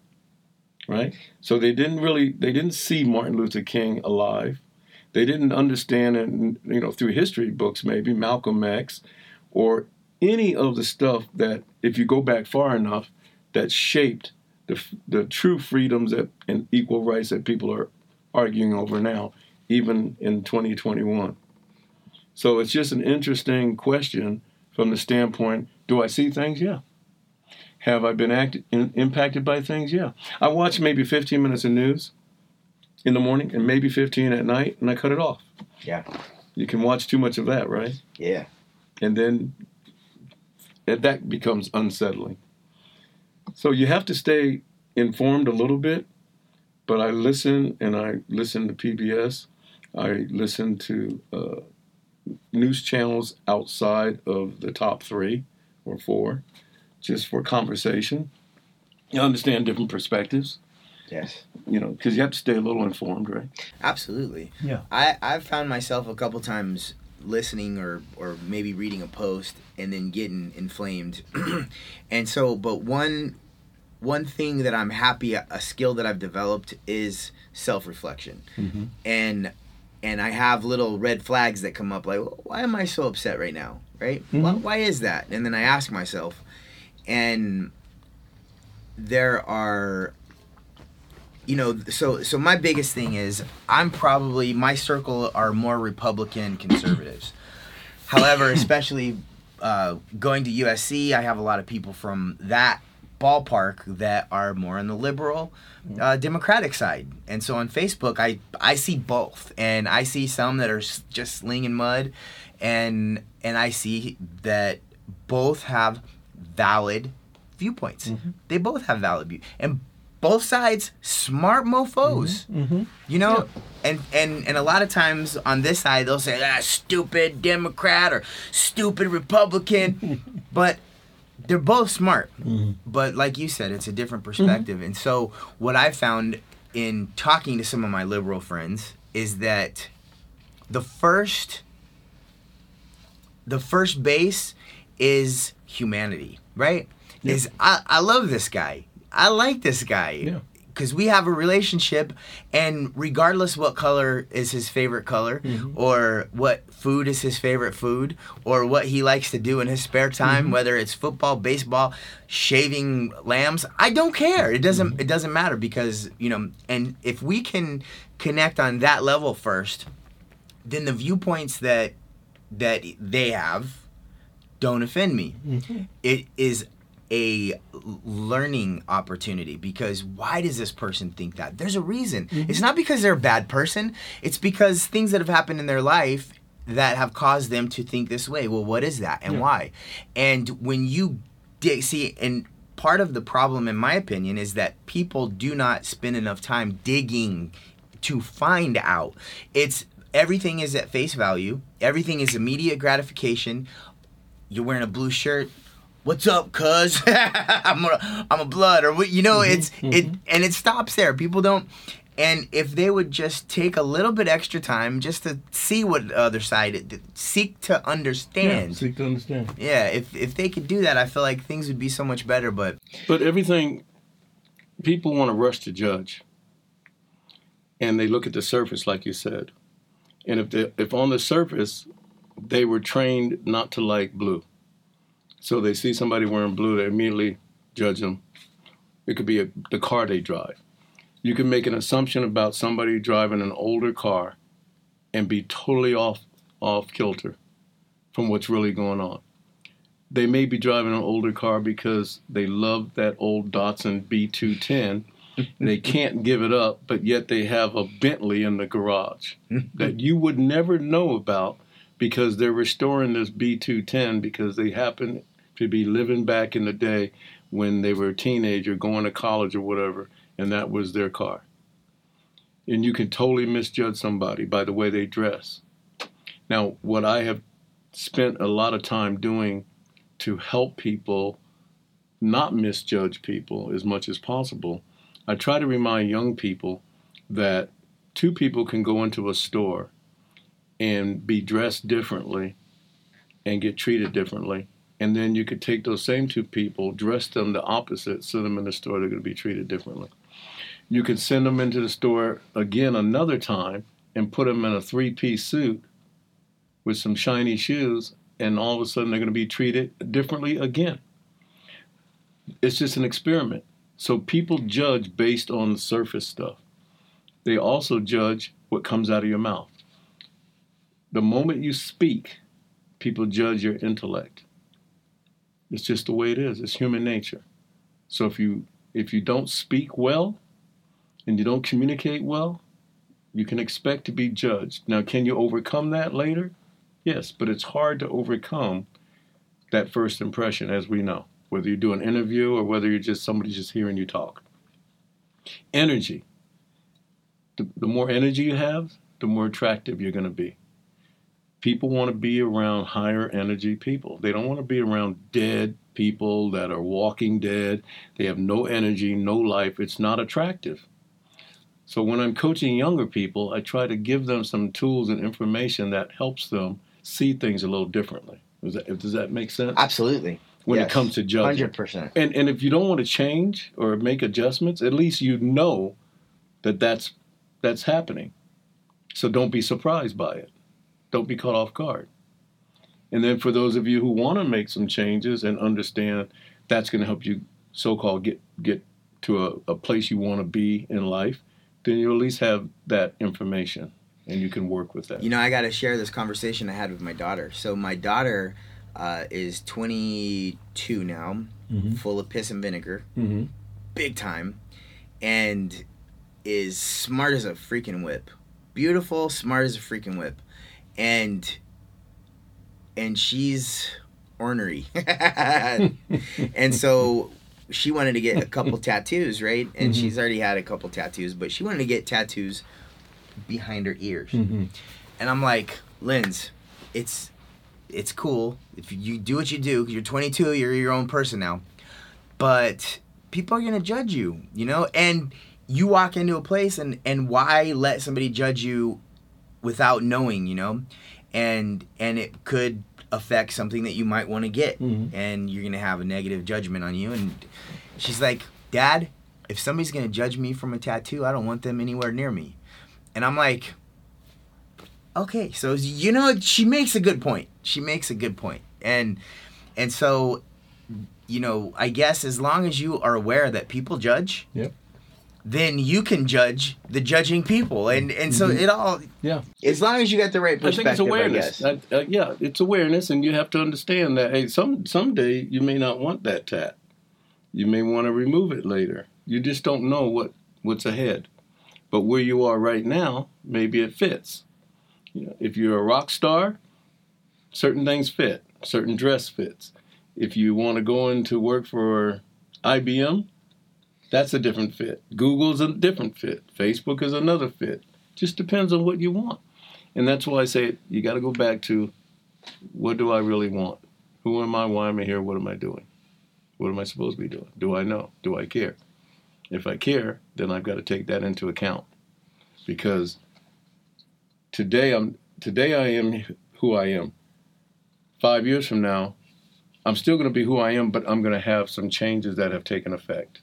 right? So they didn't really they didn't see Martin Luther King alive. They didn't understand, and you know, through history books, maybe Malcolm X, or any of the stuff that, if you go back far enough, that shaped the the true freedoms that and equal rights that people are arguing over now, even in 2021. So it's just an interesting question from the standpoint: Do I see things? Yeah. Have I been act- in, impacted by things? Yeah. I watch maybe 15 minutes of news in the morning and maybe 15 at night, and I cut it off. Yeah. You can watch too much of that, right? Yeah. And then that- that becomes unsettling. So you have to stay informed a little bit, but I listen and I listen to PBS. I listen to uh, news channels outside of the top three or four, just for conversation. You understand different perspectives, Yes. You know, because you have to stay a little informed, right? Absolutely. Yeah. I I've found myself a couple times listening or or maybe reading a post and then getting inflamed. <clears throat> and so but one one thing that I'm happy a skill that I've developed is self-reflection. Mm-hmm. And and I have little red flags that come up like why am I so upset right now? Right? Why, Mhm. why is that? And then I ask myself and there are you know so so my biggest thing is i'm probably my circle are more republican conservatives. However <coughs> especially uh, going to usc i have a lot of people from that ballpark that are more on the liberal uh, democratic side. And so on facebook i i see both. And i see some that are just slinging mud. And and i see that both have valid viewpoints. They both have valid view and both sides smart mofos. Mm-hmm. Mm-hmm. You know and and and a lot of times on this side they'll say ah stupid democrat or stupid republican. <laughs> But they're both smart. Mm-hmm. But like you said it's a different perspective. And so what i found in talking to some of my liberal friends is that the first the first base is humanity right? Is I, I love this guy i like this guy Yeah. because we have a relationship and regardless what color is his favorite color mm-hmm. or what food is his favorite food or what he likes to do in his spare time mm-hmm. whether it's football baseball shaving lambs i don't care. It doesn't mm-hmm. it doesn't matter because you know and if we can connect on that level first then the viewpoints that that they have don't offend me. It is a learning opportunity because why does this person think that there's a reason mm-hmm. it's not because they're a bad person it's because things that have happened in their life that have caused them to think this way well what is that and why and when you dig see and part of the problem in my opinion is that people do not spend enough time digging to find out. It's everything is at face value. Everything is immediate gratification. You're wearing a blue shirt. What's up, cuz? <laughs> I'm a, I'm a blood, or what? You know, mm-hmm, it's it, mm-hmm. and it stops there. People don't. And if they would just take a little bit extra time just to see what the other side, it seek to Yeah, understand. seek to understand. Yeah, if if they could do that, I feel like things would be so much better. But But everything, people want to rush to judge, and they look at the surface, like you said. And if they, if on the surface, they were trained not to like blue, so they see somebody wearing blue, they immediately judge them. It could be a, the car they drive. You can make an assumption about somebody driving an older car, and be totally off off kilter from what's really going on they may be driving an older car because they love that old Datsun B210. <laughs> they can't give it up, but yet they have a Bentley in the garage <laughs> that you would never know about because they're restoring this B210 because they happen to be living back in the day when they were a teenager going to college or whatever, and that was their car. And you can totally misjudge somebody by the way they dress. Now, what I have spent a lot of time doing to help people not misjudge people as much as possible, I try to remind young people that two people can go into a store and be dressed differently and get treated differently. And then you could take those same two people, dress them the opposite, send them in the store, they're going to be treated differently. You could send them into the store again another time and put them in a three piece suit with some shiny shoes, and all of a sudden they're going to be treated differently again. It's just an experiment. So people judge based on the surface stuff. They also judge what comes out of your mouth. The moment you speak, people judge your intellect. It's just the way it is. It's human nature. So if you if you don't speak well and you don't communicate well, you can expect to be judged. Now, can you overcome that later? Yes, but it's hard to overcome that first impression, as we know, whether you do an interview or whether you're just somebody just hearing you talk. Energy. The, the more energy you have, the more attractive you're going to be. People want to be around higher energy people. They don't want to be around dead people that are walking dead. They have no energy, no life. It's not attractive. So when I'm coaching younger people, I try to give them some tools and information that helps them see things a little differently. Does that, does that make sense? absolutely, When it comes to judging. hundred percent. And and if you don't want to change or make adjustments, at least you know that that's that's happening. So don't be surprised by it. Don't be caught off guard. And then for those of you who want to make some changes and understand that's going to help you so-called get get to a, a place you want to be in life, then you at least have that information and you can work with that. You know, I got to share this conversation I had with my daughter. So my daughter uh, is 22 now, Mhm. full of piss and vinegar, mm-hmm. big time, and is smart as a freaking whip. Beautiful, smart as a freaking whip, and and she's ornery, <laughs> and so she wanted to get a couple <laughs> tattoos, right? And Mhm. she's already had a couple tattoos, but she wanted to get tattoos behind her ears. Mm-hmm. And I'm like, Linz, it's it's cool if you do what you do. You're 22, you're your own person now, but people are gonna judge you, you know. And you walk into a place, and and why let somebody judge you without knowing, you know? And and it could affect something that you might want to get, Mhm. and you're gonna have a negative judgment on you. And she's like, Dad, if somebody's gonna judge me from a tattoo, I don't want them anywhere near me. And I'm like, okay, so you know, she makes a good point. She makes a good point, and and so, you know, I guess as long as you are aware that people judge, Yep. Then you can judge the judging people, and and so Mhm. it all. Yeah. As long as you got the right I think it's awareness. guess. I- uh, yeah, it's awareness, and you have to understand that hey, some someday you may not want that tat. You may want to remove it later. You just don't know what what's ahead. But where you are right now, maybe it fits. You know, if you're a rock star, certain things fit. Certain dress fits. If you want to go into work for IBM, that's a different fit. Google's a different fit. Facebook is another fit. Just depends on what you want. And that's why I say you got to go back to what do I really want? Who am I? Why am I here? What am I doing? What am I supposed to be doing? Do I know? Do I care? If I care, then I've got to take that into account because today I'm today I am who I am. Five years from now, I'm still going to be who I am, but I'm going to have some changes that have taken effect.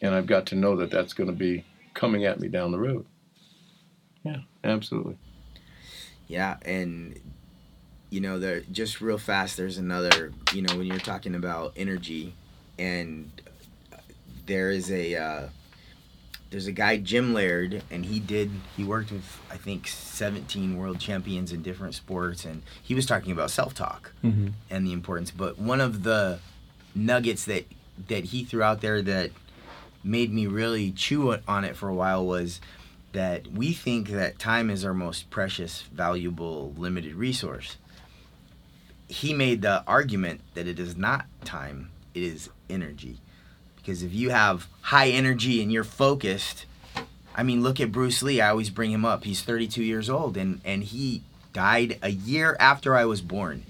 Yeah. And I've got to know that that's going to be coming at me down the road. Yeah, absolutely. Yeah, and you know, there just real fast. There's another. You know, when you're talking about energy, and there is a uh, there's a guy Jim Loehr, and he did he worked with I think 17 world champions in different sports, and he was talking about self talk Mm-hmm. and the importance. But one of the nuggets that that he threw out there that made me really chew on it for a while was that we think that time is our most precious, valuable, limited resource. He made the argument that it is not time, it is energy. Because if you have high energy and you're focused, I mean, look at Bruce Lee. I always bring him up. He's 32 years old and, and he died a year after I was born.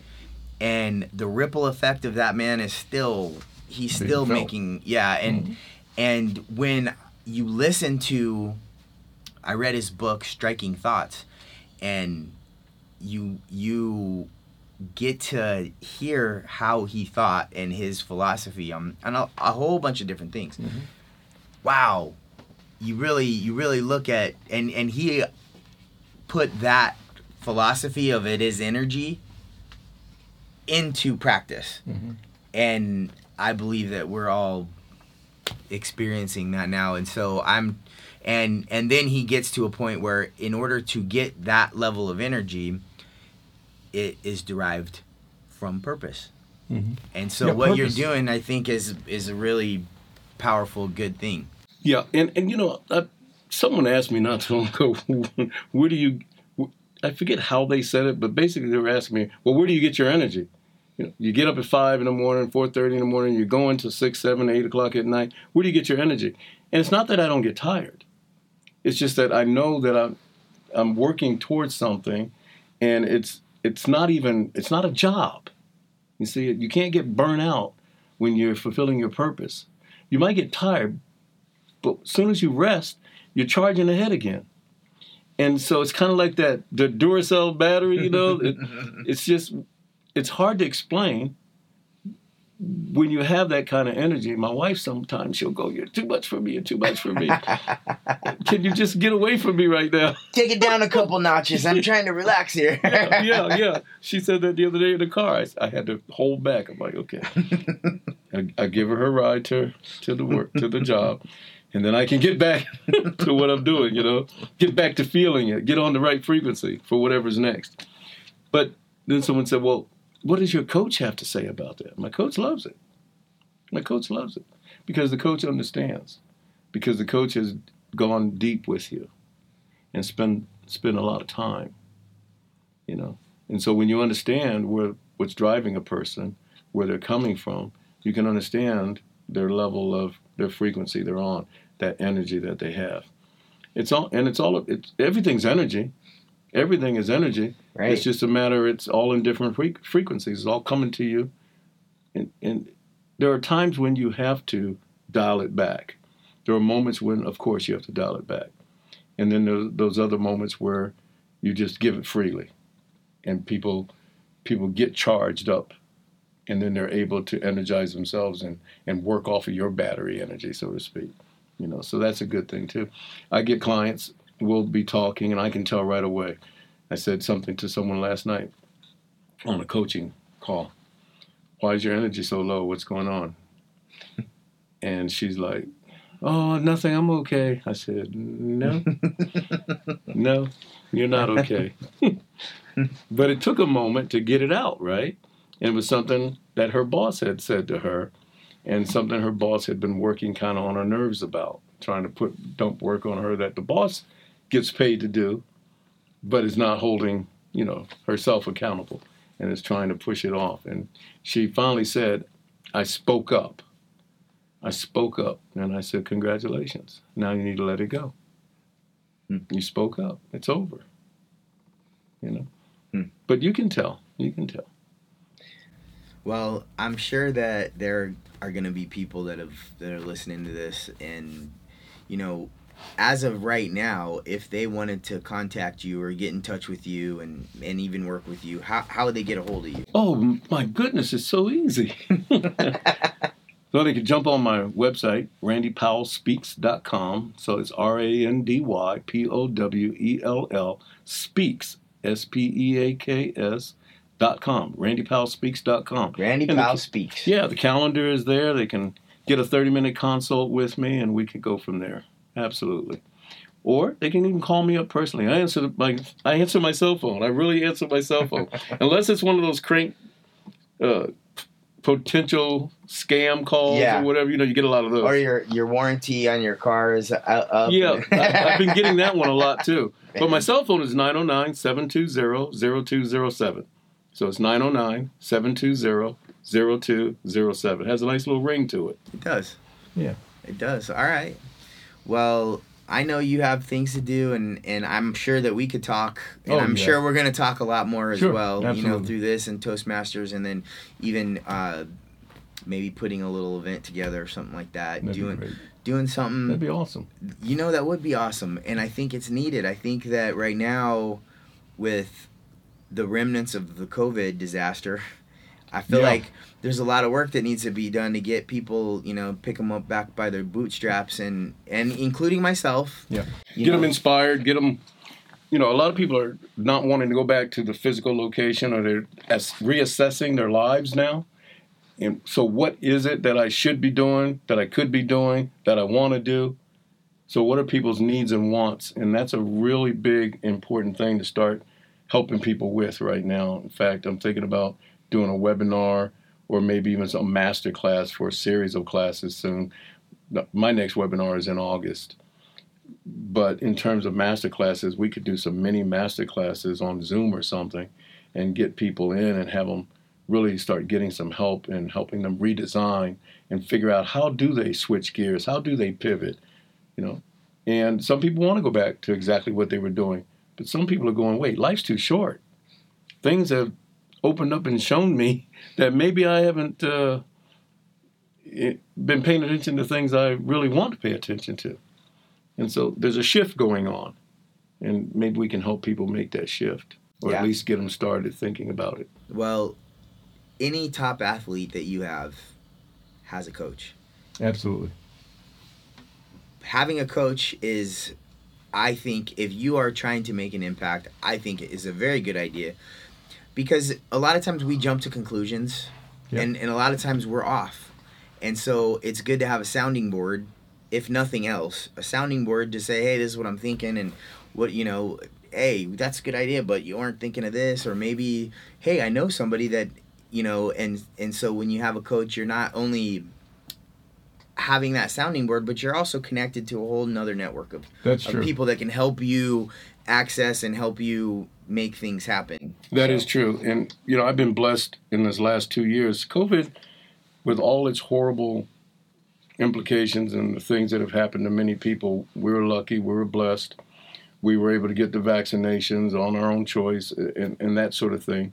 And the ripple effect of that man is still, he's still making, yeah. And, mm-hmm. And when you listen to I read his book Striking Thoughts and you you get to hear how he thought and his philosophy on, on a, a whole bunch of different things. Mhm. Wow. You really you really look at and and he put that philosophy of it is energy into practice. Mhm. And I believe that we're all experiencing that now and so I'm and and then he gets to a point where in order to get that level of energy it is derived from purpose Mhm. and so Yeah, what you're doing i think is is a really powerful good thing Yeah, and and you know, I, someone asked me not too long ago, <laughs> where do you? I forget how they said it, but basically they were asking me, well, where do you get your energy? You know, you get up at five in the morning, four thirty in the morning, you're going to six, seven, eight o'clock at night. Where do you get your energy? And it's not that I don't get tired. It's just that I know that I'm I'm working towards something, and it's it's not even it's not a job. You see, you can't get burnt out when you're fulfilling your purpose. You might get tired, but as soon as you rest, you're charging ahead again. And so it's kind of like that the Duracell battery, you know. <laughs> it, it's just it's hard to explain when you have that kind of energy. My wife sometimes she'll go, "You're too much for me. You're too much for me. <laughs> Can you just get away from me right now?" take it down a couple notches i'm trying to relax here <laughs> yeah, yeah. yeah, She said that the other day in the car. I, I had to hold back. I'm like, okay. <laughs> I, I give her her ride to to the work to the job, and then I can get back to what I'm doing. You know, get back to feeling it, get on the right frequency for whatever's next. But then someone said, "Well, what does your coach have to say about that?" My coach loves it. My coach loves it because the coach understands, because the coach has gone deep with you, and spend spend a lot of time. You know, and so when you understand where what's driving a person, where they're coming from, you can understand their level of their frequency they're on, that energy that they have. It's all and it's all it's everything's energy. Everything is energy. Right. It's just a matter. It's all in different fre- frequencies. It's all coming to you, and and there are times when you have to dial it back. There are moments when, of course, you have to dial it back, and then there's those other moments where you just give it freely, and people people get charged up and then they're able to energize themselves and, and work off of your battery energy, so to speak. You know, so that's a good thing too. I get clients, we'll be talking, and I can tell right away. I said something to someone last night on a coaching call. Why is your energy so low? What's going on? <laughs> And she's like, Oh, nothing. I'm okay. I said, No, <laughs> no, you're not okay. <laughs> but it took a moment to get it out, right? And it was something that her boss had said to her, and something her boss had been working kind of on her nerves about, trying to put dump work on her that the boss gets paid to do, but is not holding, you know, herself accountable and is trying to push it off. And she finally said, I spoke up. I spoke up and I said, Congratulations. Now you need to let it go. Hmm. You spoke up. It's over. You know? Hmm. But you can tell. You can tell. Well, I'm sure that there are going to be people that have that are listening to this, and you know, as of right now, if they wanted to contact you or get in touch with you and and even work with you, how how would they get a hold of you? Oh my goodness, it's so easy. <laughs> so they could jump on my website, randypowellspeaks.com. So it's R A N D Y P O W E L L speaks S P E A K S dot com. randypowellspeaks.com. Randy And the- Powell speaks. Yeah, the calendar is there. They can get a 30 minute consult with me and we could go from there. Absolutely. Or they can even call me up personally. I answer my I answer my cell phone. I really answer my cell phone. <laughs> Unless it's one of those crank uh, potential scam calls Yeah. or whatever, you know, you get a lot of those. Or your your warranty on your car is up. up. yeah, I, I've been getting that one a lot too. <laughs> But my cell phone is 909 720 0207. So it's 909 720 0207. It Has a nice little ring to it. It does. Yeah. It does. All right. Well, I know you have things to do, and and I'm sure that we could talk, and Oh, I'm yeah. sure we're going to talk a lot more as Sure, well. You know, through this and Toastmasters, and then even uh, maybe putting a little event together or something like that. That'd doing doing something. That'd be awesome. You know, that would be awesome, and I think it's needed. I think that right now, with the remnants of the COVID disaster, I feel Yeah. like there's a lot of work that needs to be done to get people, you know, pick them up back by their bootstraps, and and including myself. Yeah. you get them inspired. Get them. You know, a lot of people are not wanting to go back to the physical location, or they're as reassessing their lives now. And so, what is it that I should be doing, that I could be doing, that I want to do? So, what are people's needs and wants? And that's a really big, important thing to start helping people with right now. In fact, I'm thinking about doing a webinar or maybe even a master class for a series of classes soon. My next webinar is in August but in terms of master classes, we could do some mini master classes on Zoom or something and get people in and have them really start getting some help and helping them redesign and figure out how do they switch gears, how do they pivot, you know. And some people want to go back to exactly what they were doing, but some people are going, wait, life's too short. Things have opened up and shown me that maybe I haven't uh, been paying attention to things I really want to pay attention to. And so there's a shift going on, and maybe we can help people make that shift, or Yeah. at least get them started thinking about it. Well, any top athlete that you have has a coach. Absolutely. Having a coach is, I think, if you are trying to make an impact, I think it is a very good idea. Because a lot of times we jump to conclusions, Yeah. and, and a lot of times we're off. And so it's good to have a sounding board, if nothing else, a sounding board to say, hey, this is what I'm thinking, and what you know, hey, that's a good idea, but you aren't thinking of this, or maybe, hey, I know somebody that, you know, and and so when you have a coach, you're not only having that sounding board, but you're also connected to a whole nother network of, That's of people that can help you access and help you make things happen. That is true. And, you know, I've been blessed in this last two years. COVID, with all its horrible implications and the things that have happened to many people, we were lucky, we were blessed. We were able to get the vaccinations on our own choice and, and that sort of thing.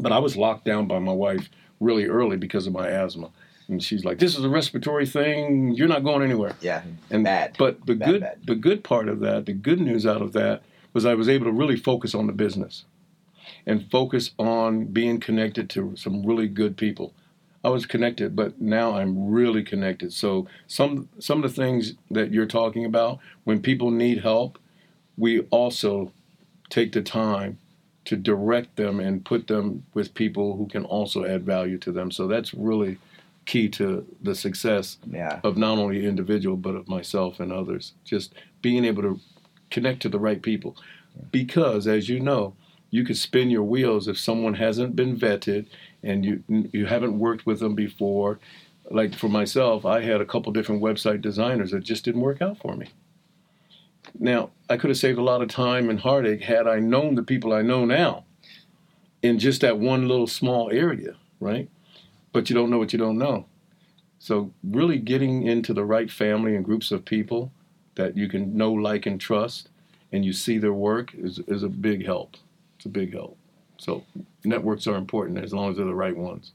But I was locked down by my wife really early because of my asthma. And she's like, "This is a respiratory thing. You're not going anywhere." Yeah, And bad. But the Bad, good bad. the good part of that, the good news out of that was I was able to really focus on the business and focus on being connected to some really good people. I was connected, but now I'm really connected. So some some of the things that you're talking about, when people need help, we also take the time to direct them and put them with people who can also add value to them. So that's really key to the success yeah, of not only individual but of myself and others. Just being able to connect to the right people, because as you know, you could spin your wheels if someone hasn't been vetted and you you haven't worked with them before. Like for myself, I had a couple different website designers that just didn't work out for me. Now, I could have saved a lot of time and heartache had I known the people I know now in just that one little small area, right? But you don't know what you don't know. So really getting into the right family and groups of people that you can know, like, and trust, and you see their work is, is a big help. It's a big help. So networks are important as long as they're the right ones.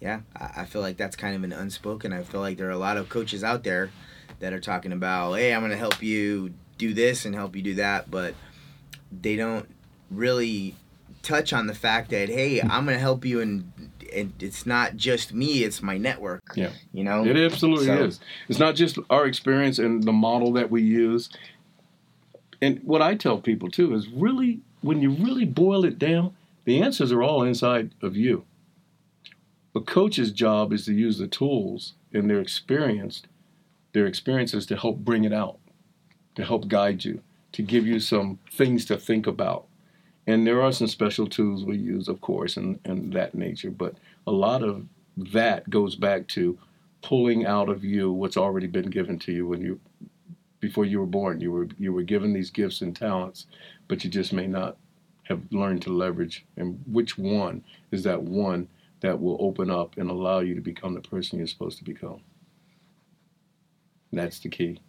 yeah. I, feel like that's kind of an unspoken. I feel like there are a lot of coaches out there that are talking about, hey, I'm going to help you do this and help you do that, but they don't really touch on the fact that, hey, I'm going to help you and and it's not just me, it's my network. Yeah. You know? It absolutely So- is. It's not just our experience and the model that we use. And what I tell people too is really, when you really boil it down, the answers are all inside of you. A coach's job is to use the tools and their experience, their experiences to help bring it out, to help guide you, to give you some things to think about. And there are some special tools we use, of course, and, and that nature. But a lot of that goes back to pulling out of you what's already been given to you when you before you were born. You were you were given these gifts and talents, but you just may not have learned to leverage. And which one is that one that will open up and allow you to become the person you're supposed to become? That's the key.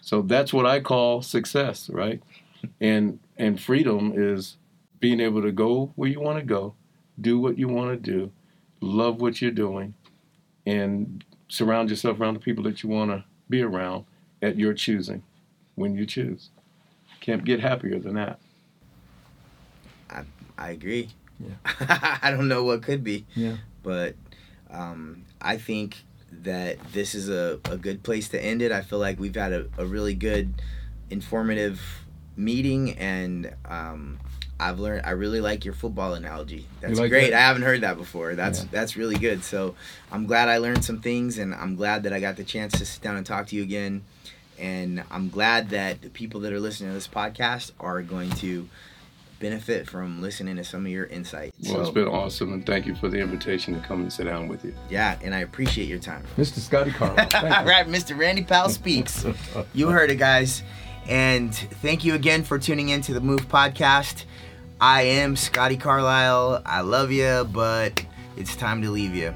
So that's what I call success, right? And and freedom is being able to go where you want to go, do what you want to do, love what you're doing, and surround yourself around the people that you want to be around at your choosing when you choose. Can't get happier than that. I I agree. Yeah. <laughs> I don't know what could be. Yeah. But um, I think that this is a, a good place to end it. I feel like we've had a, a really good, informative meeting, and um, I've learned. I really like your football analogy. That's like great. that? I haven't heard that before. That's Yeah. that's really good. So I'm glad I learned some things, and I'm glad that I got the chance to sit down and talk to you again. And I'm glad that the people that are listening to this podcast are going to benefit from listening to some of your insights. Well, it's been awesome, and thank you for the invitation to come and sit down with you. yeah, and I appreciate your time. Mr. Scotty Carl. <laughs> All right, Mr. Randy Powell speaks. <laughs> You heard it, guys. And thank you again for tuning in to the Move Podcast. I am Scotty Carlisle. I love you, but it's time to leave you.